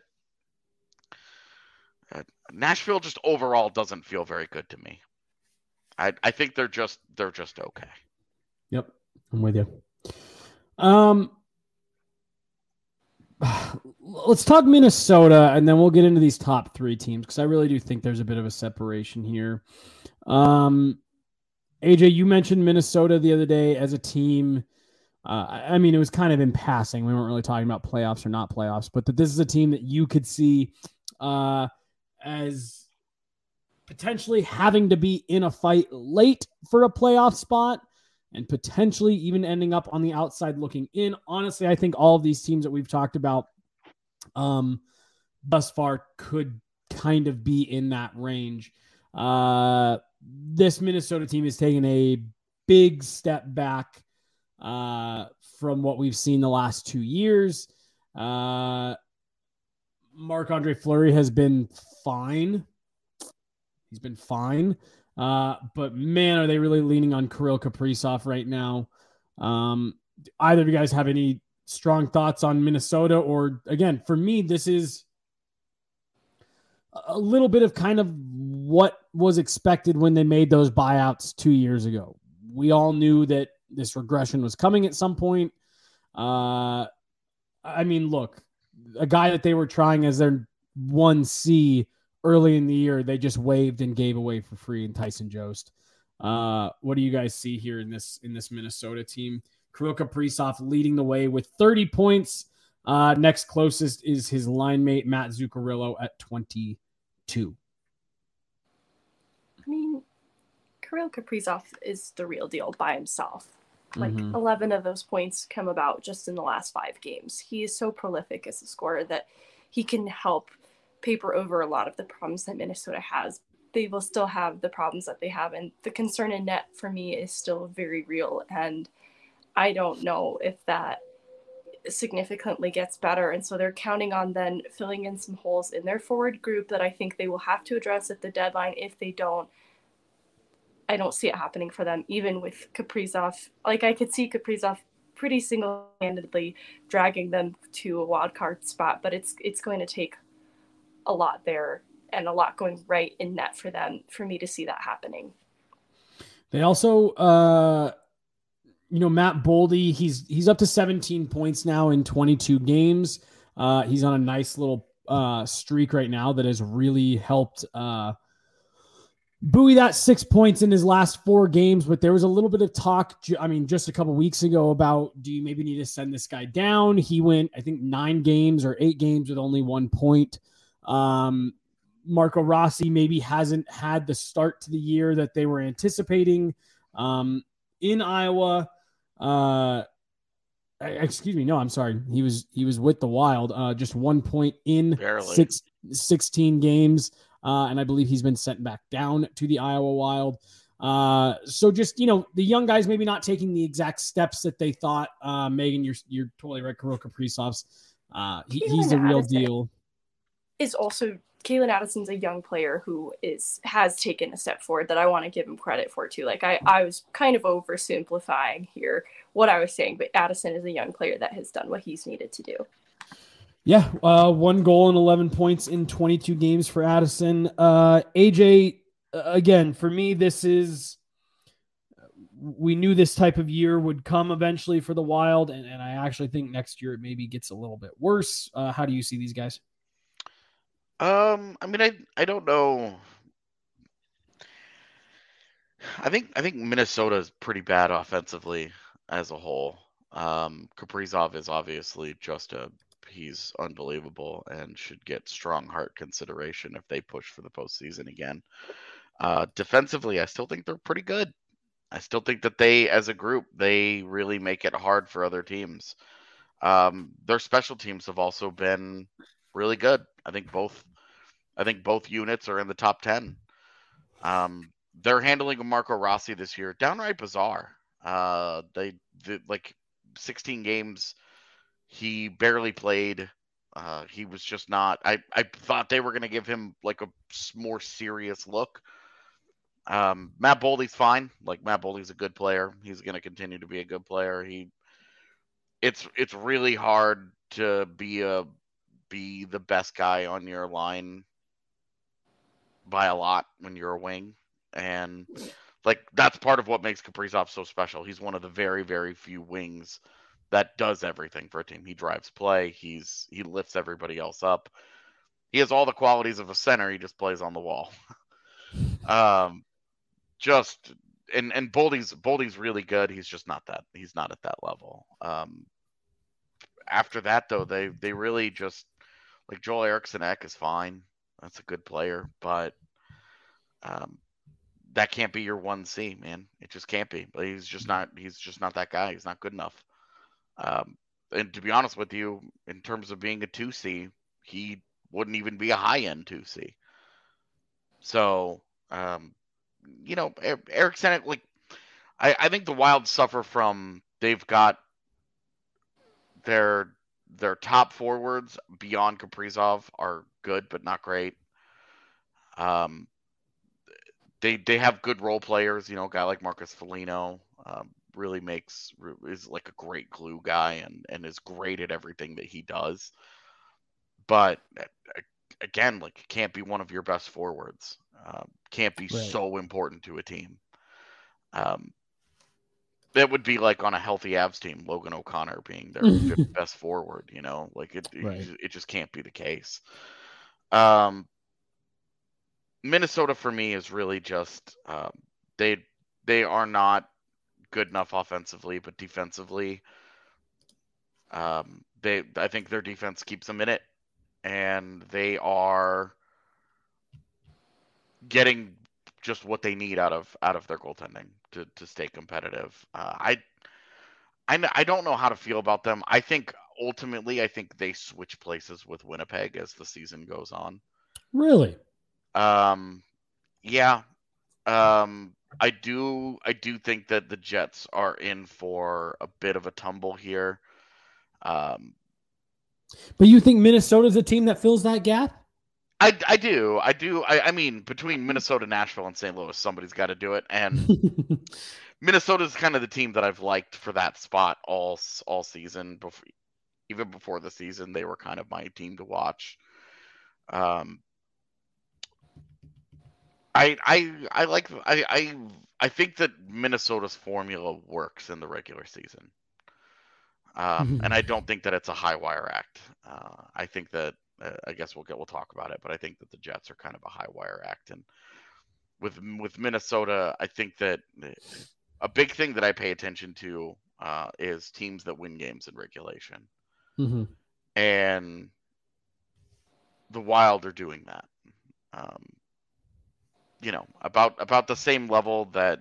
uh, Nashville just overall doesn't feel very good to me. I I think they're just they're just okay. Yep, I'm with you. Um, let's talk Minnesota, and then we'll get into these top three teams because I really do think there's a bit of a separation here. Um, AJ, you mentioned Minnesota the other day as a team. Uh, I mean, it was kind of in passing. We weren't really talking about playoffs or not playoffs, but that this is a team that you could see uh, as potentially having to be in a fight late for a playoff spot and potentially even ending up on the outside looking in. Honestly, I think all of these teams that we've talked about um, thus far could kind of be in that range. Uh, this Minnesota team is taking a big step back uh, from what we've seen the last two years. Uh, Marc Andre Fleury has been fine. He's been fine. Uh, but man, are they really leaning on Kirill Kaprizov right now? Um, either of you guys have any strong thoughts on Minnesota? Or again, for me, this is a little bit of kind of what was expected when they made those buyouts two years ago. We all knew that this regression was coming at some point. Uh, I mean, look, a guy that they were trying as their one C early in the year, they just waived and gave away for free in Tyson Jost. Uh, what do you guys see here in this in this Minnesota team? Kirill Kaprizov leading the way with 30 points. Uh, next closest is his line mate Matt Zuccarello at 22. I mean, Kirill Kaprizov is the real deal by himself. Like Mhm. 11 of those points come about just in the last five games. He is so prolific as a scorer that he can help paper over a lot of the problems that Minnesota has. They will still have the problems that they have, and the concern in net for me is still very real. And I don't know if that significantly gets better. And so they're counting on then filling in some holes in their forward group that I think they will have to address at the deadline. If they don't, I don't see it happening for them, even with Kaprizov. Like I could see Kaprizov pretty single-handedly dragging them to a wild card spot, but it's it's going to take a lot there and a lot going right in net for them for me to see that happening. They also uh you know Matt Boldy, he's he's up to 17 points now in 22 games. Uh, he's on a nice little uh, streak right now that has really helped uh, buoy that six points in his last four games. But there was a little bit of talk, I mean, just a couple weeks ago about do you maybe need to send this guy down? He went, I think, nine games or eight games with only one point. Um, Marco Rossi maybe hasn't had the start to the year that they were anticipating um, in Iowa. Uh, excuse me. No, I'm sorry. He was he was with the Wild. Uh, just one point in six, 16 games, uh, and I believe he's been sent back down to the Iowa Wild. Uh, so just you know, the young guys maybe not taking the exact steps that they thought. Uh, Meghan, you're you're totally right. Kirill Kaprizov's uh, he, he's the real deal. Is also Calen Addison's a young player who is has taken a step forward that I want to give him credit for too. Like I, I was kind of oversimplifying here what I was saying, but Addison is a young player that has done what he's needed to do. Yeah, uh, one goal and eleven points in twenty-two games for Addison. Uh, AJ, again, for me, this is we knew this type of year would come eventually for the Wild, and, and I actually think next year it maybe gets a little bit worse. Uh, how do you see these guys? Um, I mean, I I don't know. I think I think Minnesota is pretty bad offensively as a whole. Um, Kaprizov is obviously just a he's unbelievable and should get strong heart consideration if they push for the postseason again. Uh, defensively, I still think they're pretty good. I still think that they, as a group, they really make it hard for other teams. Um, their special teams have also been really good. I think both I think both units are in the top 10. Um, they're handling Marco Rossi this year downright bizarre. Uh, they, they like 16 games he barely played. Uh, he was just not. I, I thought they were going to give him like a more serious look. Um, Matt Boldy's fine. Like Matt Boldy's a good player. He's going to continue to be a good player. He, it's it's really hard to be a be the best guy on your line by a lot when you're a wing, and like that's part of what makes Kaprizov so special. He's one of the very very few wings that does everything for a team. He drives play. He's he lifts everybody else up. He has all the qualities of a center. He just plays on the wall. um, just and and Boldy's Boldy's really good. He's just not that. He's not at that level. Um, after that though, they they really just like Joel Eriksson Ek is fine. That's a good player, but um, that can't be your one C, man. It just can't be. He's just not. He's just not that guy. He's not good enough. Um, and to be honest with you, in terms of being a two C, he wouldn't even be a high end two C. So, um, you know, Eriksson, like, I, I think the Wild suffer from they've got their their top forwards beyond Kaprizov are good but not great. Um, they they have good role players. You know, a guy like Marcus Foligno um, really makes is like a great glue guy and and is great at everything that he does. But again, like can't be one of your best forwards. Um, can't be right. so important to a team. Um, that would be like on a healthy Avs team, Logan O'Connor being their best forward. You know, like it, right. it, it just can't be the case. Um, Minnesota for me is really just um, they they are not good enough offensively, but defensively, um, they I think their defense keeps them in it, and they are getting just what they need out of out of their goaltending to to stay competitive. Uh, I, I I don't know how to feel about them. I think ultimately I think they switch places with Winnipeg as the season goes on. Really? Um, yeah. Um, I do I do think that the Jets are in for a bit of a tumble here. Um, but you think Minnesota's a team that fills that gap? I, I do. I do. I, I mean, between Minnesota, Nashville, and St. Louis, somebody's got to do it. And Minnesota's kind of the team that I've liked for that spot all all season. Before, even before the season, they were kind of my team to watch. Um, I I I like I I I think that Minnesota's formula works in the regular season. Um, and I don't think that it's a high wire act. Uh, I think that I guess we'll get we'll talk about it, but I think that the Jets are kind of a high wire act, and with with Minnesota, I think that a big thing that I pay attention to uh, is teams that win games in regulation, mm-hmm. and the Wild are doing that. Um, you know, about about the same level that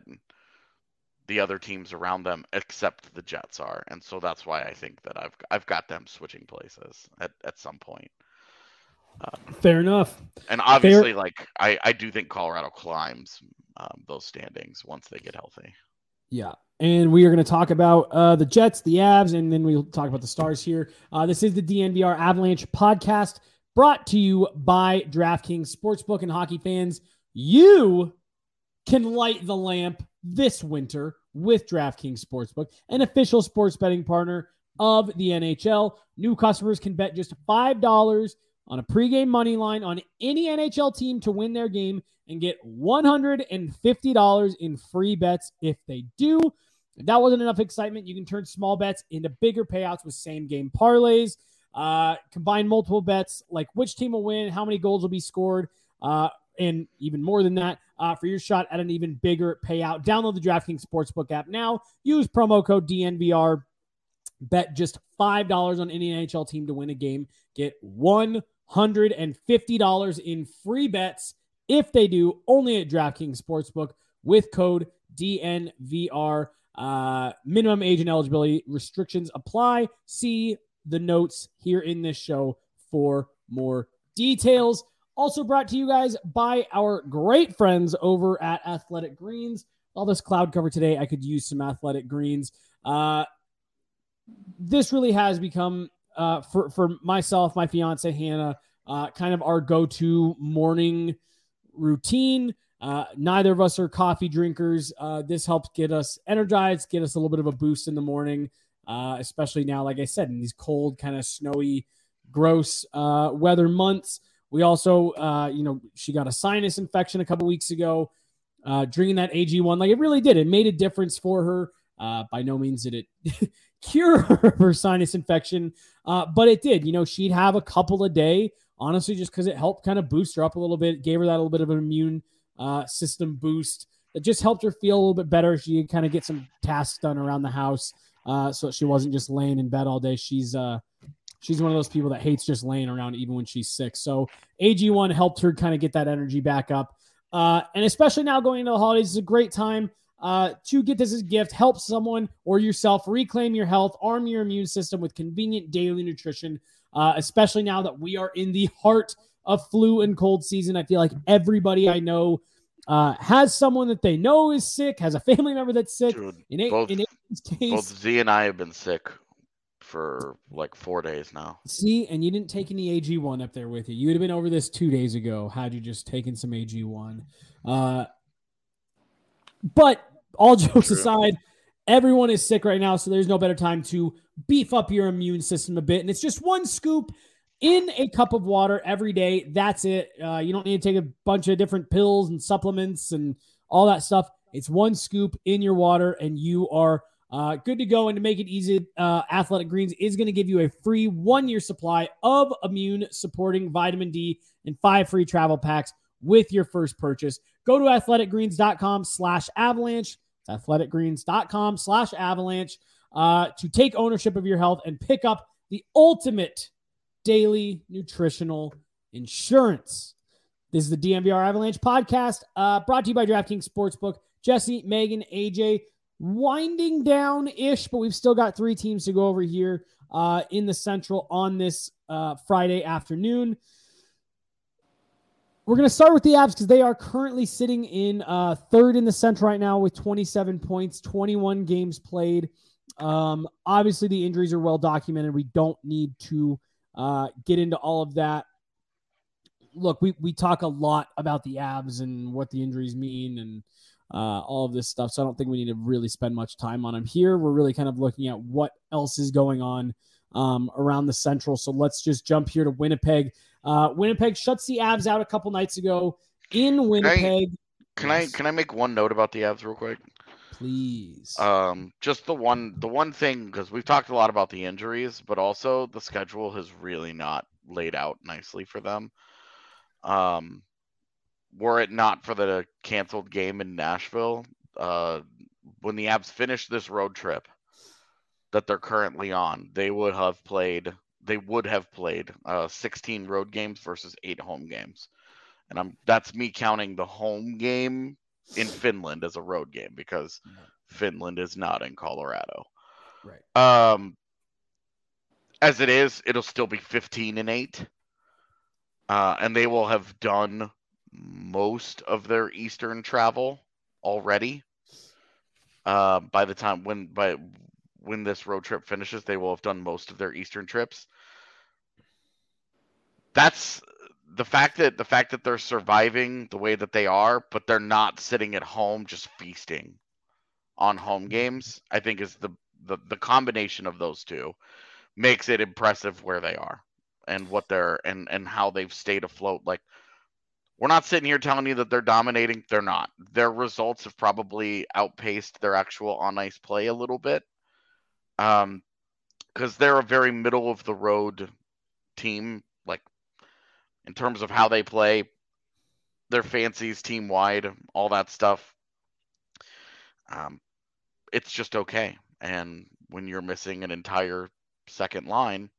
the other teams around them, except the Jets are, and so that's why I think that I've I've got them switching places at at some point. Um, Fair enough. And obviously, Fair... like I I do think Colorado climbs um, those standings once they get healthy. Yeah. And we are going to talk about uh, the Jets, the Avs, and then we'll talk about the Stars here. Uh, this is the DNVR Avalanche podcast brought to you by DraftKings Sportsbook and hockey fans. You can light the lamp this winter with DraftKings Sportsbook, an official sports betting partner of the NHL. New customers can bet just $5 on a pregame money line on any NHL team to win their game and get $150 in free bets if they do. If that wasn't enough excitement, you can turn small bets into bigger payouts with same game parlays. Uh, combine multiple bets like which team will win, how many goals will be scored, uh, and even more than that uh, for your shot at an even bigger payout. Download the DraftKings Sportsbook app now. Use promo code DNVR. Bet just $5 on any NHL team to win a game. Get $150 in free bets if they do, only at DraftKings Sportsbook with code DNVR. Uh, minimum age and eligibility restrictions apply. See the notes here in this show for more details. Also brought to you guys by our great friends over at Athletic Greens. All this cloud cover today, I could use some Athletic Greens. Uh, this really has become uh, for for myself, my fiance Hannah, uh, kind of our go-to morning routine. Uh, neither of us are coffee drinkers. Uh, this helps get us energized, get us a little bit of a boost in the morning, uh, especially now, like I said, in these cold, kind of snowy, gross uh, weather months. We also, uh, you know, she got a sinus infection a couple weeks ago. Drinking that AG1, like it really did. It made a difference for her. Uh, by no means did it cure her sinus infection, uh, but it did. You know, she'd have a couple a day, honestly, just because it helped kind of boost her up a little bit, gave her that little bit of an immune uh, system boost. It just helped her feel a little bit better. She could kind of get some tasks done around the house, uh, so she wasn't just laying in bed all day. She's uh, she's one of those people that hates just laying around even when she's sick. So AG1 helped her kind of get that energy back up. Uh, and especially now going into the holidays is a great time uh, to get this as a gift. Help someone or yourself reclaim your health, arm your immune system with convenient daily nutrition, uh, especially now that we are in the heart of flu and cold season. I feel like everybody I know uh, has someone that they know is sick, has a family member that's sick. Dude, in, both, in case, both Z and I have been sick for like four days now. See, and you didn't take any AG1 up there with you. You would have been over this two days ago had you just taken some AG1. Uh, but all jokes True. aside, everyone is sick right now, so there's no better time to beef up your immune system a bit. And it's just one scoop in a cup of water every day. That's it. Uh, you don't need to take a bunch of different pills and supplements and all that stuff. It's one scoop in your water, and you are uh, good to go. And to make it easy, uh, Athletic Greens is going to give you a free one year supply of immune supporting vitamin D and five free travel packs with your first purchase. Go to athleticgreens.com slash avalanche. It's athleticgreens.com slash avalanche uh, to take ownership of your health and pick up the ultimate daily nutritional insurance. This is the DNVR Avalanche podcast uh, brought to you by DraftKings Sportsbook. Jesse, Meghan, AJ, winding down ish, but we've still got three teams to go over here uh, in the Central on this uh, Friday afternoon. We're going to start with the Avs because they are currently sitting in uh, third in the Central right now with 27 points, 21 games played. Um, obviously, the injuries are well documented. We don't need to uh, get into all of that. Look, we, we talk a lot about the Avs and what the injuries mean and uh, all of this stuff. So I don't think we need to really spend much time on them here. We're really kind of looking at what else is going on um, around the Central. So let's just jump here to Winnipeg. Uh, Winnipeg shuts the Avs out a couple nights ago in Winnipeg. Can I, can I can I make one note about the Avs real quick? Please. Um, just the one the one thing because we've talked a lot about the injuries, but also the schedule has really not laid out nicely for them. Um, were it not for the canceled game in Nashville, uh, when the Avs finished this road trip that they're currently on, they would have played. They would have played uh, 16 road games versus eight home games, and I'm that's me counting the home game in Finland as a road game because Finland is not in Colorado. Right. Um, as it is, it'll still be 15 and 8. Uh, and they will have done most of their Eastern travel already. Uh, by the time when by when this road trip finishes, they will have done most of their Eastern trips. That's the fact that the fact that they're surviving the way that they are, but they're not sitting at home just feasting on home games, I think is the the, the combination of those two makes it impressive where they are and what they're and and how they've stayed afloat. Like we're not sitting here telling you that they're dominating. They're not. Their results have probably outpaced their actual on ice play a little bit. Um, because they're a very middle of the road team, in terms of how they play, their fancies team wide, all that stuff. Um, it's just okay. And when you're missing an entire second line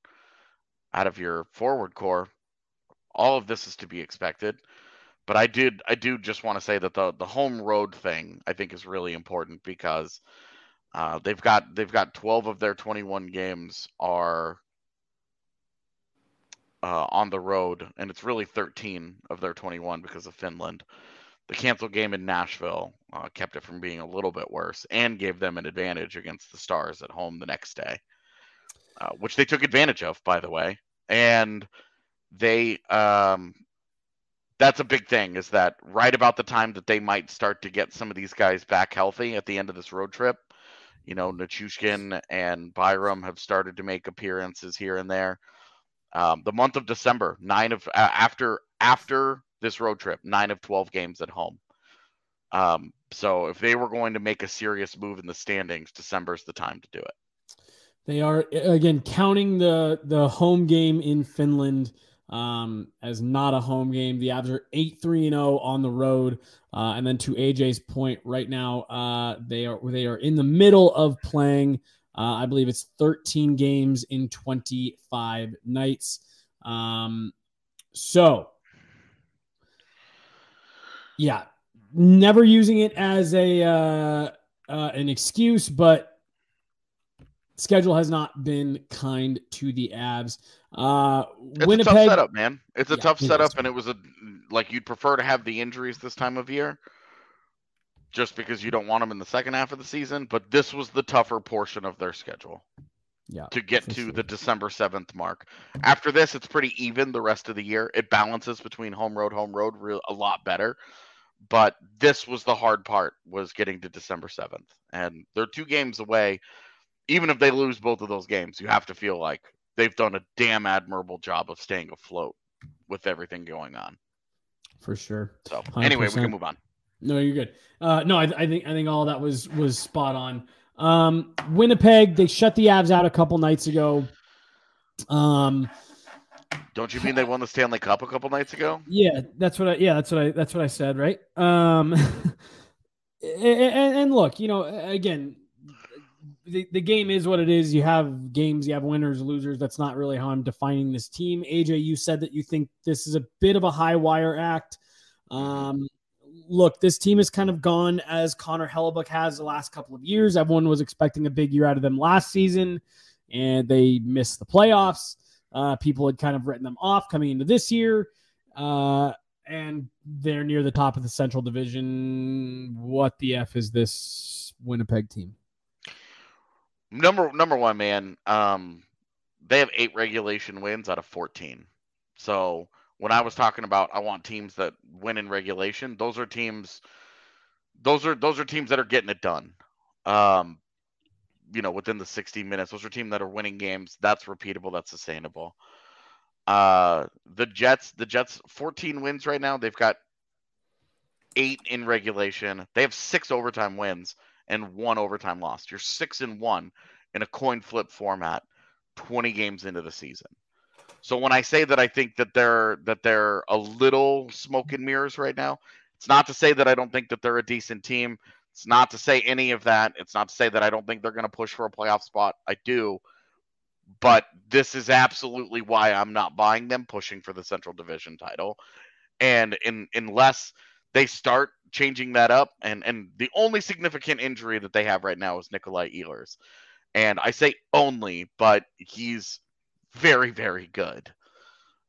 out of your forward core, all of this is to be expected. But I did I do just want to say that the the home road thing I think is really important because uh, they've got they've got 12 of their 21 games are uh, on the road, and it's really 13 of their 21 because of Finland. The canceled game in Nashville uh, kept it from being a little bit worse and gave them an advantage against the Stars at home the next day, uh, which they took advantage of, by the way. And they, um, that's a big thing, is that right about the time that they might start to get some of these guys back healthy at the end of this road trip, you know, Nichushkin and Byram have started to make appearances here and there. Um, the month of December, nine of uh, after after this road trip, nine of twelve games at home. Um, so if they were going to make a serious move in the standings, December's the time to do it. They are again counting the the home game in Finland um, as not a home game. The Avs are eight three and zero on the road, uh, and then to AJ's point, right now uh, they are they are in the middle of playing. Uh, I believe it's 13 games in 25 nights. Um, so, yeah, never using it as a uh, uh, an excuse, but schedule has not been kind to the Avs. Uh, It's Winnipeg, a tough setup, man. It's a Yeah, tough setup, and it was a like you'd prefer to have the injuries this time of year, just because you don't want them in the second half of the season. But this was the tougher portion of their schedule yeah, to get to sure. the December seventh mark. After this, it's pretty even the rest of the year. It balances between home road, home road, real a lot better. But this was the hard part was getting to December seventh, and they're two games away. Even if they lose both of those games, you have to feel like they've done a damn admirable job of staying afloat with everything going on. for sure. So anyway, we can move on. No, you're good. Uh, no, I, I think I think all that was was spot on. Um, Winnipeg, they shut the Avs out a couple nights ago. Um, Don't you mean they won the Stanley Cup a couple nights ago? yeah, that's what I yeah, that's what I that's what I said, right? Um, and, and look, you know, again, the, the game is what it is. You have games, you have winners, losers. That's not really how I'm defining this team. AJ, you said that you think this is a bit of a high wire act. Um, look, this team has kind of gone as Connor Hellebuyck has the last couple of years. Everyone was expecting a big year out of them last season, and they missed the playoffs. Uh, people had kind of written them off coming into this year, uh, and they're near the top of the Central Division. What the f is this Winnipeg team? Number number one, man. Um, they have eight regulation wins out of fourteen. So when I was talking about I want teams that win in regulation, those are teams. Those are those are teams that are getting it done. Um, you know, within the 60 minutes, those are teams that are winning games. That's repeatable. That's sustainable. Uh, the Jets, the Jets, 14 wins right now. They've got eight in regulation. They have six overtime wins and one overtime loss. You're six and one in a coin flip format, 20 games into the season. So when I say that I think that they're that they're a little smoke and mirrors right now, it's not to say that I don't think that they're a decent team. It's not to say any of that. It's not to say that I don't think they're going to push for a playoff spot. I do. But this is absolutely why I'm not buying them pushing for the Central Division title. And in unless they start changing that up, and and the only significant injury that they have right now is Nikolai Ehlers. And I say only, but he's very, very good.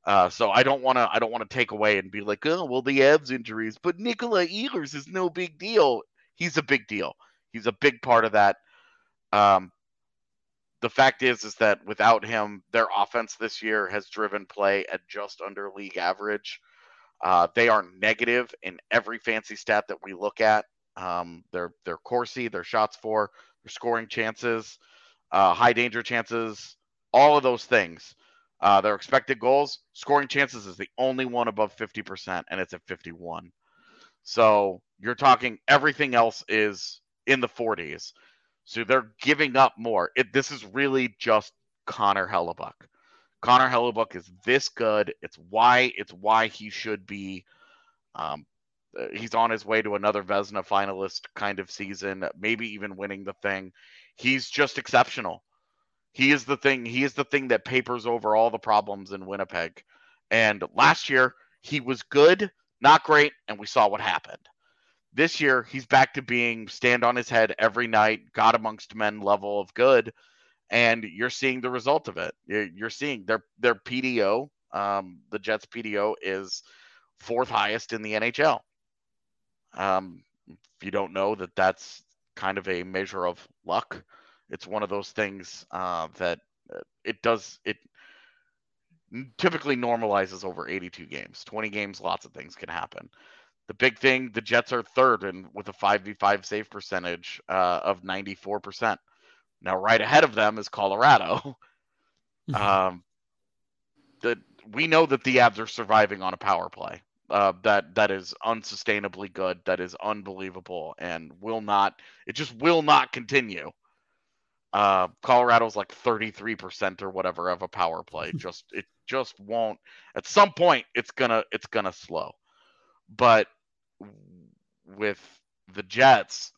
Uh, so I don't want to I don't want to take away and be like, oh well, the Avs injuries, but Nikolai Ehlers is no big deal. He's a big deal. He's a big part of that. Um, the fact is, is that without him, their offense this year has driven play at just under league average. Uh, they are negative in every fancy stat that we look at. Um, their their Corsi, their shots for, their scoring chances, uh, high danger chances, all of those things. Uh, their expected goals, scoring chances is the only one above 50%, and it's at 51. So you're talking everything else is in the 40s. So they're giving up more. It, this is really just Connor Hellebuyck. Connor Hellebuyck is this good. It's why it's why he should be. Um, uh, he's on his way to another Vezina finalist kind of season, maybe even winning the thing. He's just exceptional. He is the thing. He is the thing that papers over all the problems in Winnipeg. And last year he was good, not great, and we saw what happened. This year he's back to being stand on his head every night, God amongst men level of good, and you're seeing the result of it. You're seeing their their PDO, um, the Jets PDO is fourth highest in the NHL. Um, if you don't know that, that's kind of a measure of luck it's one of those things uh, that uh, it does it typically normalizes over 82 games. 20 games lots of things can happen. The big thing the jets are third and with a 5v5 save percentage uh, of 94% now right ahead of them is colorado. Mm-hmm. um, the, we know that the Avs are surviving on a power play uh, that that is unsustainably good that is unbelievable and will not it just will not continue uh, Colorado's like 33% or whatever of a power play. just it just won't. At some point, it's gonna it's gonna slow. But with the Jets,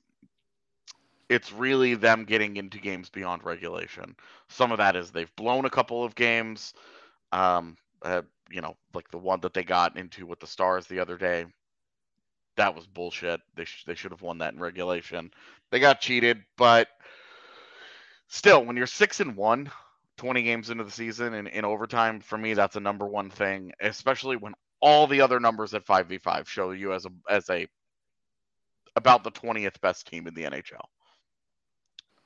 it's really them getting into games beyond regulation. Some of that is they've blown a couple of games. Um, uh, you know, like the one that they got into with the Stars the other day. That was bullshit. They sh- they should have won that in regulation. They got cheated, but still, when you're six and one, 20 games into the season and in overtime, for me, that's a number one thing, especially when all the other numbers at 5v5 show you as a as a about the 20th best team in the NHL.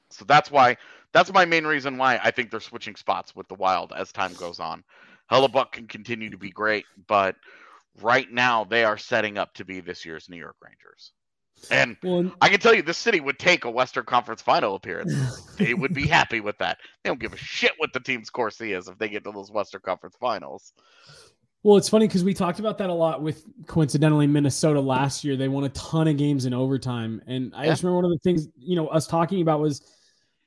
So that's why that's my main reason why I think they're switching spots with the Wild as time goes on. Hellebuyck can continue to be great, but right now they are setting up to be this year's New York Rangers. And well, I can tell you, this city would take a Western Conference final appearance. they would be happy with that. They don't give a shit what the team's Corsi is if they get to those Western Conference finals. Well, it's funny because we talked about that a lot with coincidentally Minnesota last year. They won a ton of games in overtime. And I yeah. just remember one of the things, you know, us talking about was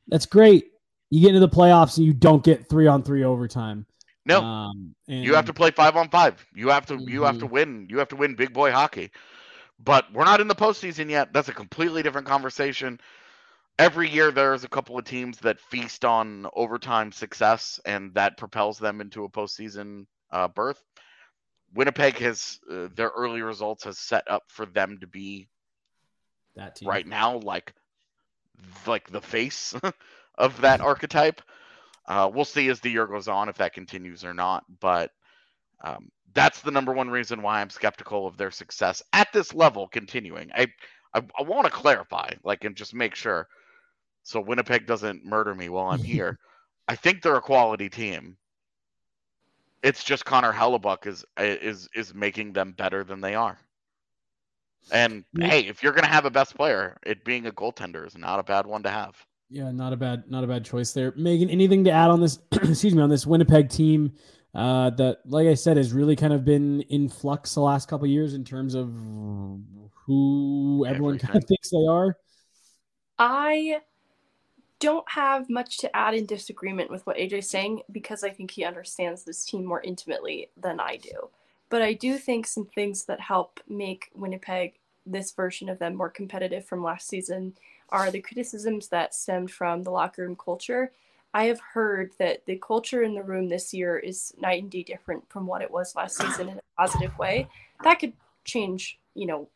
that's great. You get into the playoffs and you don't get three on three overtime. No. Um, and... You have to play five on five. You have to you have to mm-hmm. win. You have to win big boy hockey. But we're not in the postseason yet. That's a completely different conversation. Every year, there's a couple of teams that feast on overtime success, and that propels them into a postseason uh, berth. Winnipeg has uh, their early results has set up for them to be that team right now, like like the face of that archetype. Uh, we'll see as the year goes on if that continues or not. But um, that's the number one reason why I'm skeptical of their success at this level continuing. I I, I want to clarify, like, and just make sure so Winnipeg doesn't murder me while I'm here. I think they're a quality team. It's just Connor Hellebuyck is is is making them better than they are. And Yeah. hey, if you're gonna have a best player, it being a goaltender is not a bad one to have. Yeah, not a bad not a bad choice there. Meghan, anything to add on this excuse me, on this Winnipeg team uh that like I said has really kind of been in flux the last couple of years in terms of who everyone kind of thinks they are? I don't have much to add in disagreement with what AJ's saying because I think he understands this team more intimately than I do. But I do think some things that help make Winnipeg, this version of them, more competitive from last season are the criticisms that stemmed from the locker room culture. I have heard that the culture in the room this year is night and day different from what it was last season in a positive way. That could change, you know,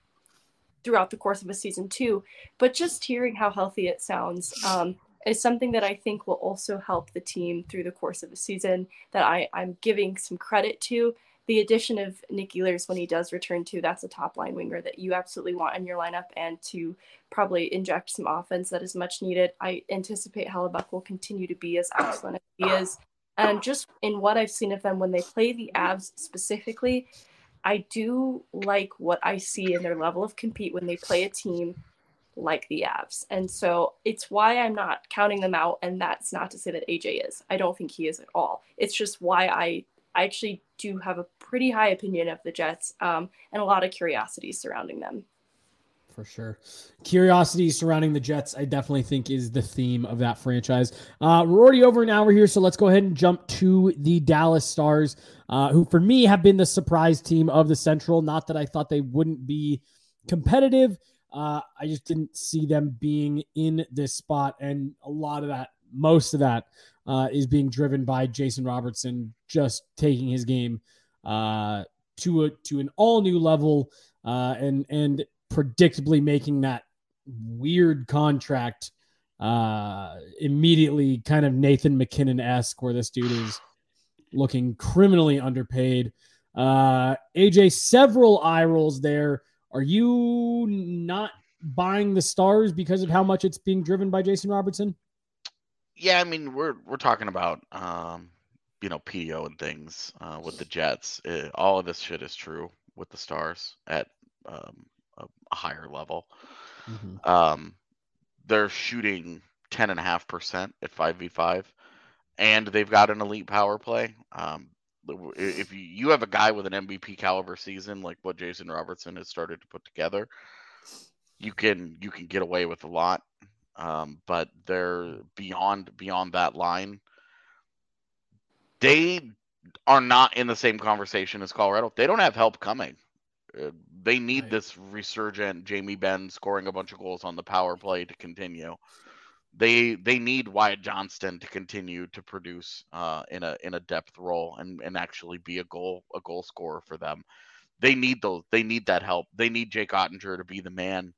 throughout the course of a season too but just hearing how healthy it sounds um, is something that I think will also help the team through the course of the season. That I, I'm giving some credit to. The addition of Nick Ehlers when he does return to, that's a top line winger that you absolutely want in your lineup and to probably inject some offense that is much needed. I anticipate Hellebuyck will continue to be as excellent as he is. And just in what I've seen of them when they play the Avs specifically, I do like what I see in their level of compete when they play a team like the Avs. And so it's why I'm not counting them out. And that's not to say that AJ is. I don't think he is at all. It's just why I, I actually do have a pretty high opinion of the Jets um, and a lot of curiosity surrounding them. For sure. Curiosity surrounding the Jets, I definitely think is the theme of that franchise. Uh, we're already over an hour here, so let's go ahead and jump to the Dallas Stars, uh, who for me have been the surprise team of the Central. Not that I thought they wouldn't be competitive. Uh, I just didn't see them being in this spot. And a lot of that, most of that, uh, is being driven by Jason Robertson just taking his game uh, to a to an all new level uh, and and predictably making that weird contract uh, immediately kind of Nathan MacKinnon esque, where this dude is looking criminally underpaid. Uh, AJ, several eye rolls there. Are you not buying the stars because of how much it's being driven by Jason Robertson? Yeah, I mean we're we're talking about um, you know PO and things uh, with the Jets. Uh, all of this shit is true with the Stars at um, a, a higher level. Um, they're shooting ten and a half percent at five v five, and they've got an elite power play. Um, if you, you have a guy with an MVP caliber season like what Jason Robertson has started to put together, you can you can get away with a lot. Um, but they're beyond beyond that line. They are not in the same conversation as Colorado. They don't have help coming. Uh, they need Right. this resurgent Jamie Benn scoring a bunch of goals on the power play to continue. They they need Wyatt Johnston to continue to produce uh, in a in a depth role and, and actually be a goal a goal scorer for them. They need those. They need that help. They need Jake Oettinger to be the man.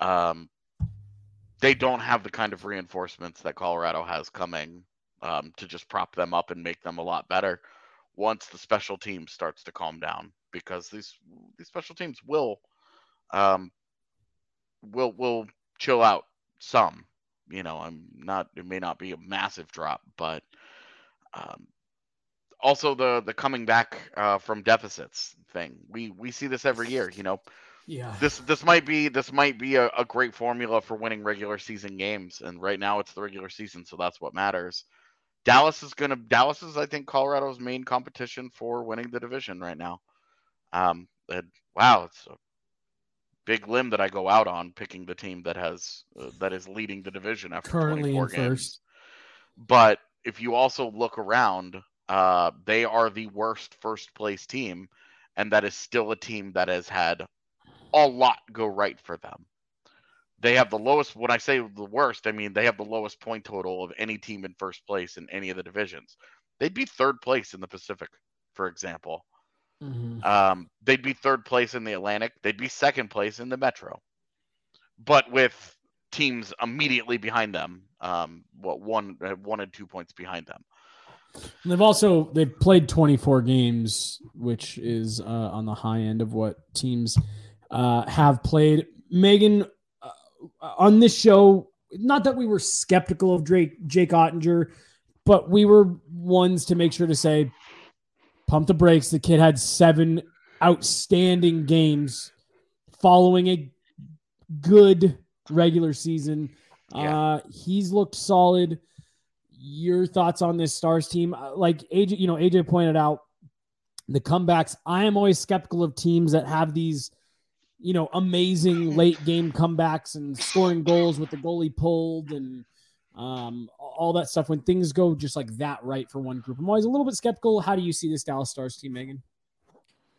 Um, they don't have the kind of reinforcements that Colorado has coming um, to just prop them up and make them a lot better once the special team starts to calm down because these these special teams will um, will will chill out some. You know, I'm not. It may not be a massive drop, but um, also the the coming back uh, from deficits thing. We we see this every year. You know, Yeah. this this might be this might be a, a great formula for winning regular season games and right now it's the regular season so that's what matters dallas is gonna dallas is i think colorado's main competition for winning the division right now um and wow it's a big limb that i go out on picking the team that has uh, that is leading the division after Currently 24 in games first. but if you also look around uh they are the worst first place team and that is still a team that has had a lot go right for them. They have the lowest, when I say the worst, I mean they have the lowest point total of any team in first place in any of the divisions. They'd be third place in the Pacific, for example. Mhm. Um, they'd be third place in the Atlantic. They'd be second place in the Metro. But with teams immediately behind them, um, what one, uh, one and two points behind them. And they've also they've played 24 games, which is uh, on the high end of what teams uh, have played. Meghan, uh, on this show, not that we were skeptical of Drake Jake Oettinger, but we were ones to make sure to say, pump the brakes. The kid had seven outstanding games following a good regular season. Yeah. Uh, he's looked solid. Your thoughts on this Stars team? Uh, like AJ, you know, AJ pointed out the comebacks. I am always skeptical of teams that have these, you know, amazing late game comebacks and scoring goals with the goalie pulled and um, all that stuff. When things go just like that right for one group, I'm always a little bit skeptical. How do you see this Dallas Stars team, Meghan?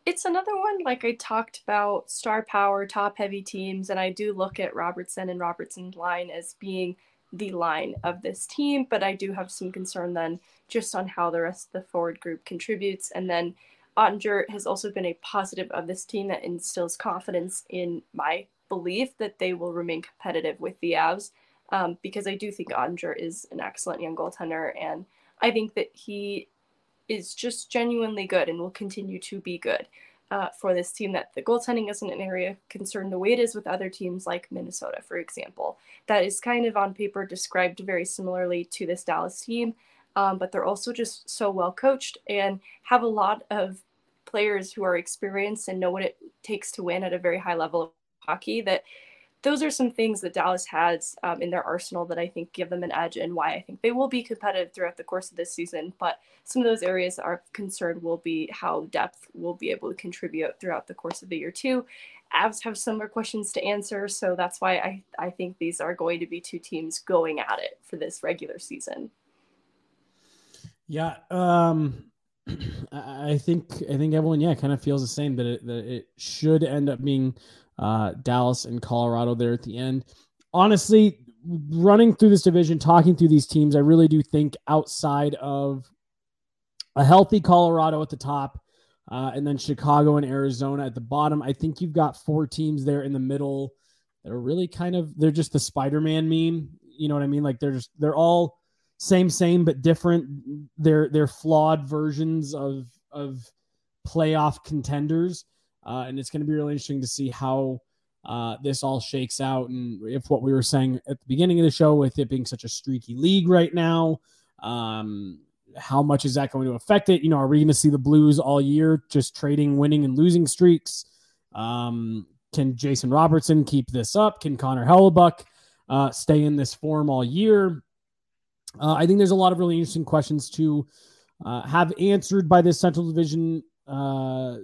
It's another one like I talked about star power, top heavy teams, and I do look at Robertson and Robertson's line as being the line of this team, but I do have some concern then just on how the rest of the forward group contributes. And then Oettinger has also been a positive of this team that instills confidence in my belief that they will remain competitive with the Avs um, because I do think Oettinger is an excellent young goaltender. And I think that he is just genuinely good and will continue to be good uh, for this team. That the goaltending isn't an area of concern the way it is with other teams like Minnesota, for example. That is kind of on paper described very similarly to this Dallas team um, but they're also just so well coached and have a lot of players who are experienced and know what it takes to win at a very high level of hockey that those are some things that Dallas has um, in their arsenal that I think give them an edge and why I think they will be competitive throughout the course of this season. But some of those areas are concerned will be how depth will be able to contribute throughout the course of the year too. Avs have more questions to answer, so that's why I, I think these are going to be two teams going at it for this regular season. Yeah, um, I think I think everyone yeah kind of feels the same that it, that it should end up being uh, Dallas and Colorado there at the end. Honestly, running through this division, talking through these teams, I really do think outside of a healthy Colorado at the top, uh, and then Chicago and Arizona at the bottom, I think you've got four teams there in the middle that are really kind of they're just the Spider-Man meme. You know what I mean? Like they're just they're all same same but different. They're they're flawed versions of of playoff contenders. Uh, and it's going to be really interesting to see how uh, this all shakes out and if what we were saying at the beginning of the show with it being such a streaky league right now um, how much is that going to affect it? You know are we going to see the blues all year just trading winning and losing streaks? Um, can jason robertson keep this up? Can connor hellebuyck uh, stay in this form all year uh, I think there's a lot of really interesting questions to uh, have answered by this Central Division, uh,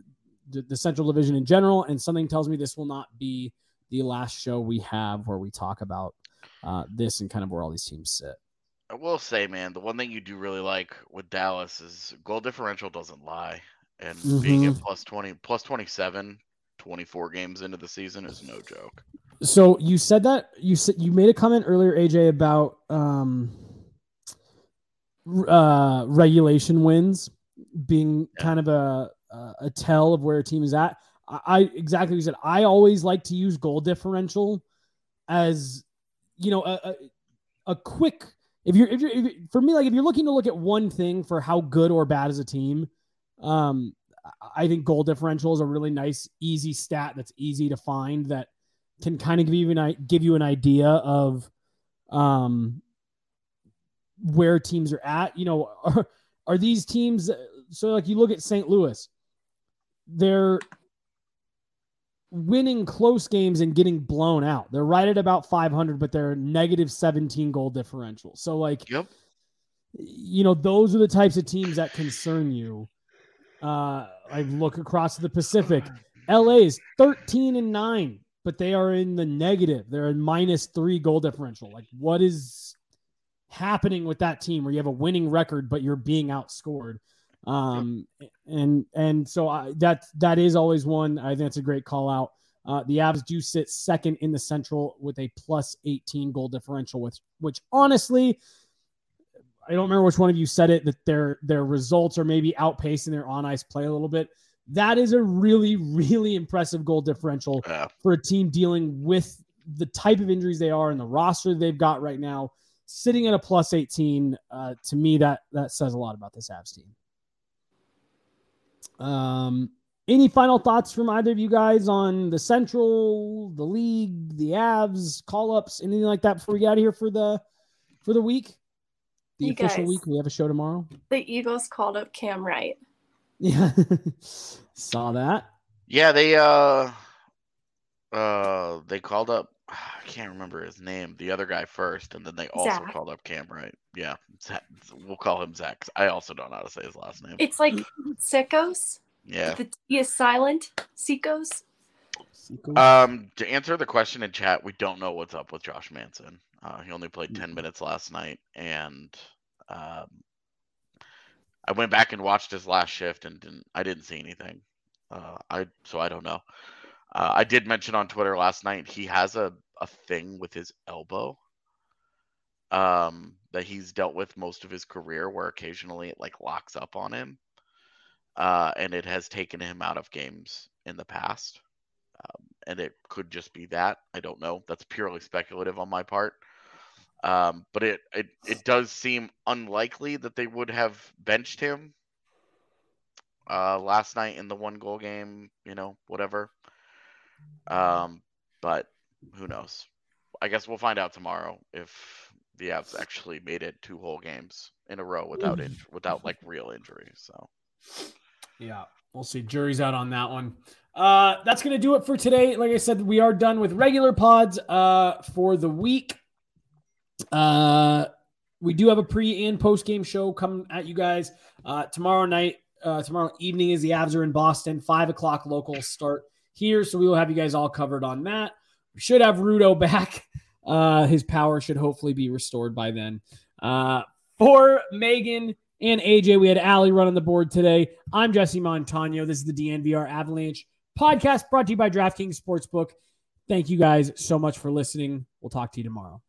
the, the, Central Division in general. And something tells me this will not be the last show we have where we talk about uh, this and kind of where all these teams sit. I will say, man, the one thing you do really like with Dallas is goal differential doesn't lie. And mm-hmm. being at plus 20, plus 27, 24 games into the season is no joke. So you said that you said you made a comment earlier, AJ, about um, uh, regulation wins being yeah. kind of a a tell of where a team is at. I, I exactly you said. I always like to use goal differential as you know a, a, a quick. If you're, if you're, if for me, like if you're looking to look at one thing for how good or bad as a team, um, I think goal differential is a really nice, easy stat that's easy to find that can kind of give you an give you an idea of um where teams are at. You know, are, are these teams so like you look at St. Louis, they're winning close games and getting blown out. They're right at about 500, but they're negative 17 goal differential. So like, yep. You know, those are the types of teams that concern you. Uh, I look across the Pacific. LA is 13 and 9, but they are in the negative. They're in minus three goal differential. Like, what is happening with that team where you have a winning record but you're being outscored um and and so I, that that is always one i think that's a great call out uh, the Avs do sit second in the Central with a plus 18 goal differential, which which honestly, I don't remember which one of you said it that their their results are maybe outpacing their on ice play a little bit. That is a really really impressive goal differential yeah. for a team dealing with the type of injuries they are and the roster they've got right now sitting at a plus 18 uh, to me that that says a lot about this Avs team. Um, any final thoughts from either of you guys on the Central, the league, the Avs, call ups, anything like that before we get out of here for the for the week? The You official guys. week. We have a show tomorrow. The Eagles called up Cam Wright. Yeah. Saw that. Yeah, they uh uh they called up I can't remember his name, the other guy first, and then they also Zach. called up Cam Right? Yeah, Zach, we'll call him Zach. I also don't know how to say his last name. It's like Secos. Yeah. The T is silent. Secos. Um, to answer the question in chat, we don't know what's up with Josh Manson. Uh, he only played ten minutes last night, and um, I went back and watched his last shift, and didn't, I didn't see anything. Uh, I so I don't know. Uh, I did mention on Twitter last night he has a a thing with his elbow. Um, that he's dealt with most of his career, where occasionally it like locks up on him, uh, and it has taken him out of games in the past Um, and it could just be that. I don't know. That's purely speculative on my part. Um, but it, it it does seem unlikely that they would have benched him uh, last night in the one goal game. You know, whatever. Um, but who knows? I guess we'll find out tomorrow if the Avs actually made it two whole games in a row without in, without like real injury. So Yeah, we'll see. Jury's out on that one. Uh, that's gonna do it for today. Like I said, we are done with regular pods uh, for the week. Uh, we do have a pre and post game show coming at you guys uh, tomorrow night. Uh, tomorrow evening is the Avs are in Boston. Five o'clock local start here, so we will have you guys all covered on that. We should have Rudo back. Uh, his power should hopefully be restored by then. Uh, for Meghan and AJ, we had Allie running the board today. I'm Jesse Montano. This is the DNVR Avalanche podcast brought to you by DraftKings Sportsbook. Thank you guys so much for listening. We'll talk to you tomorrow.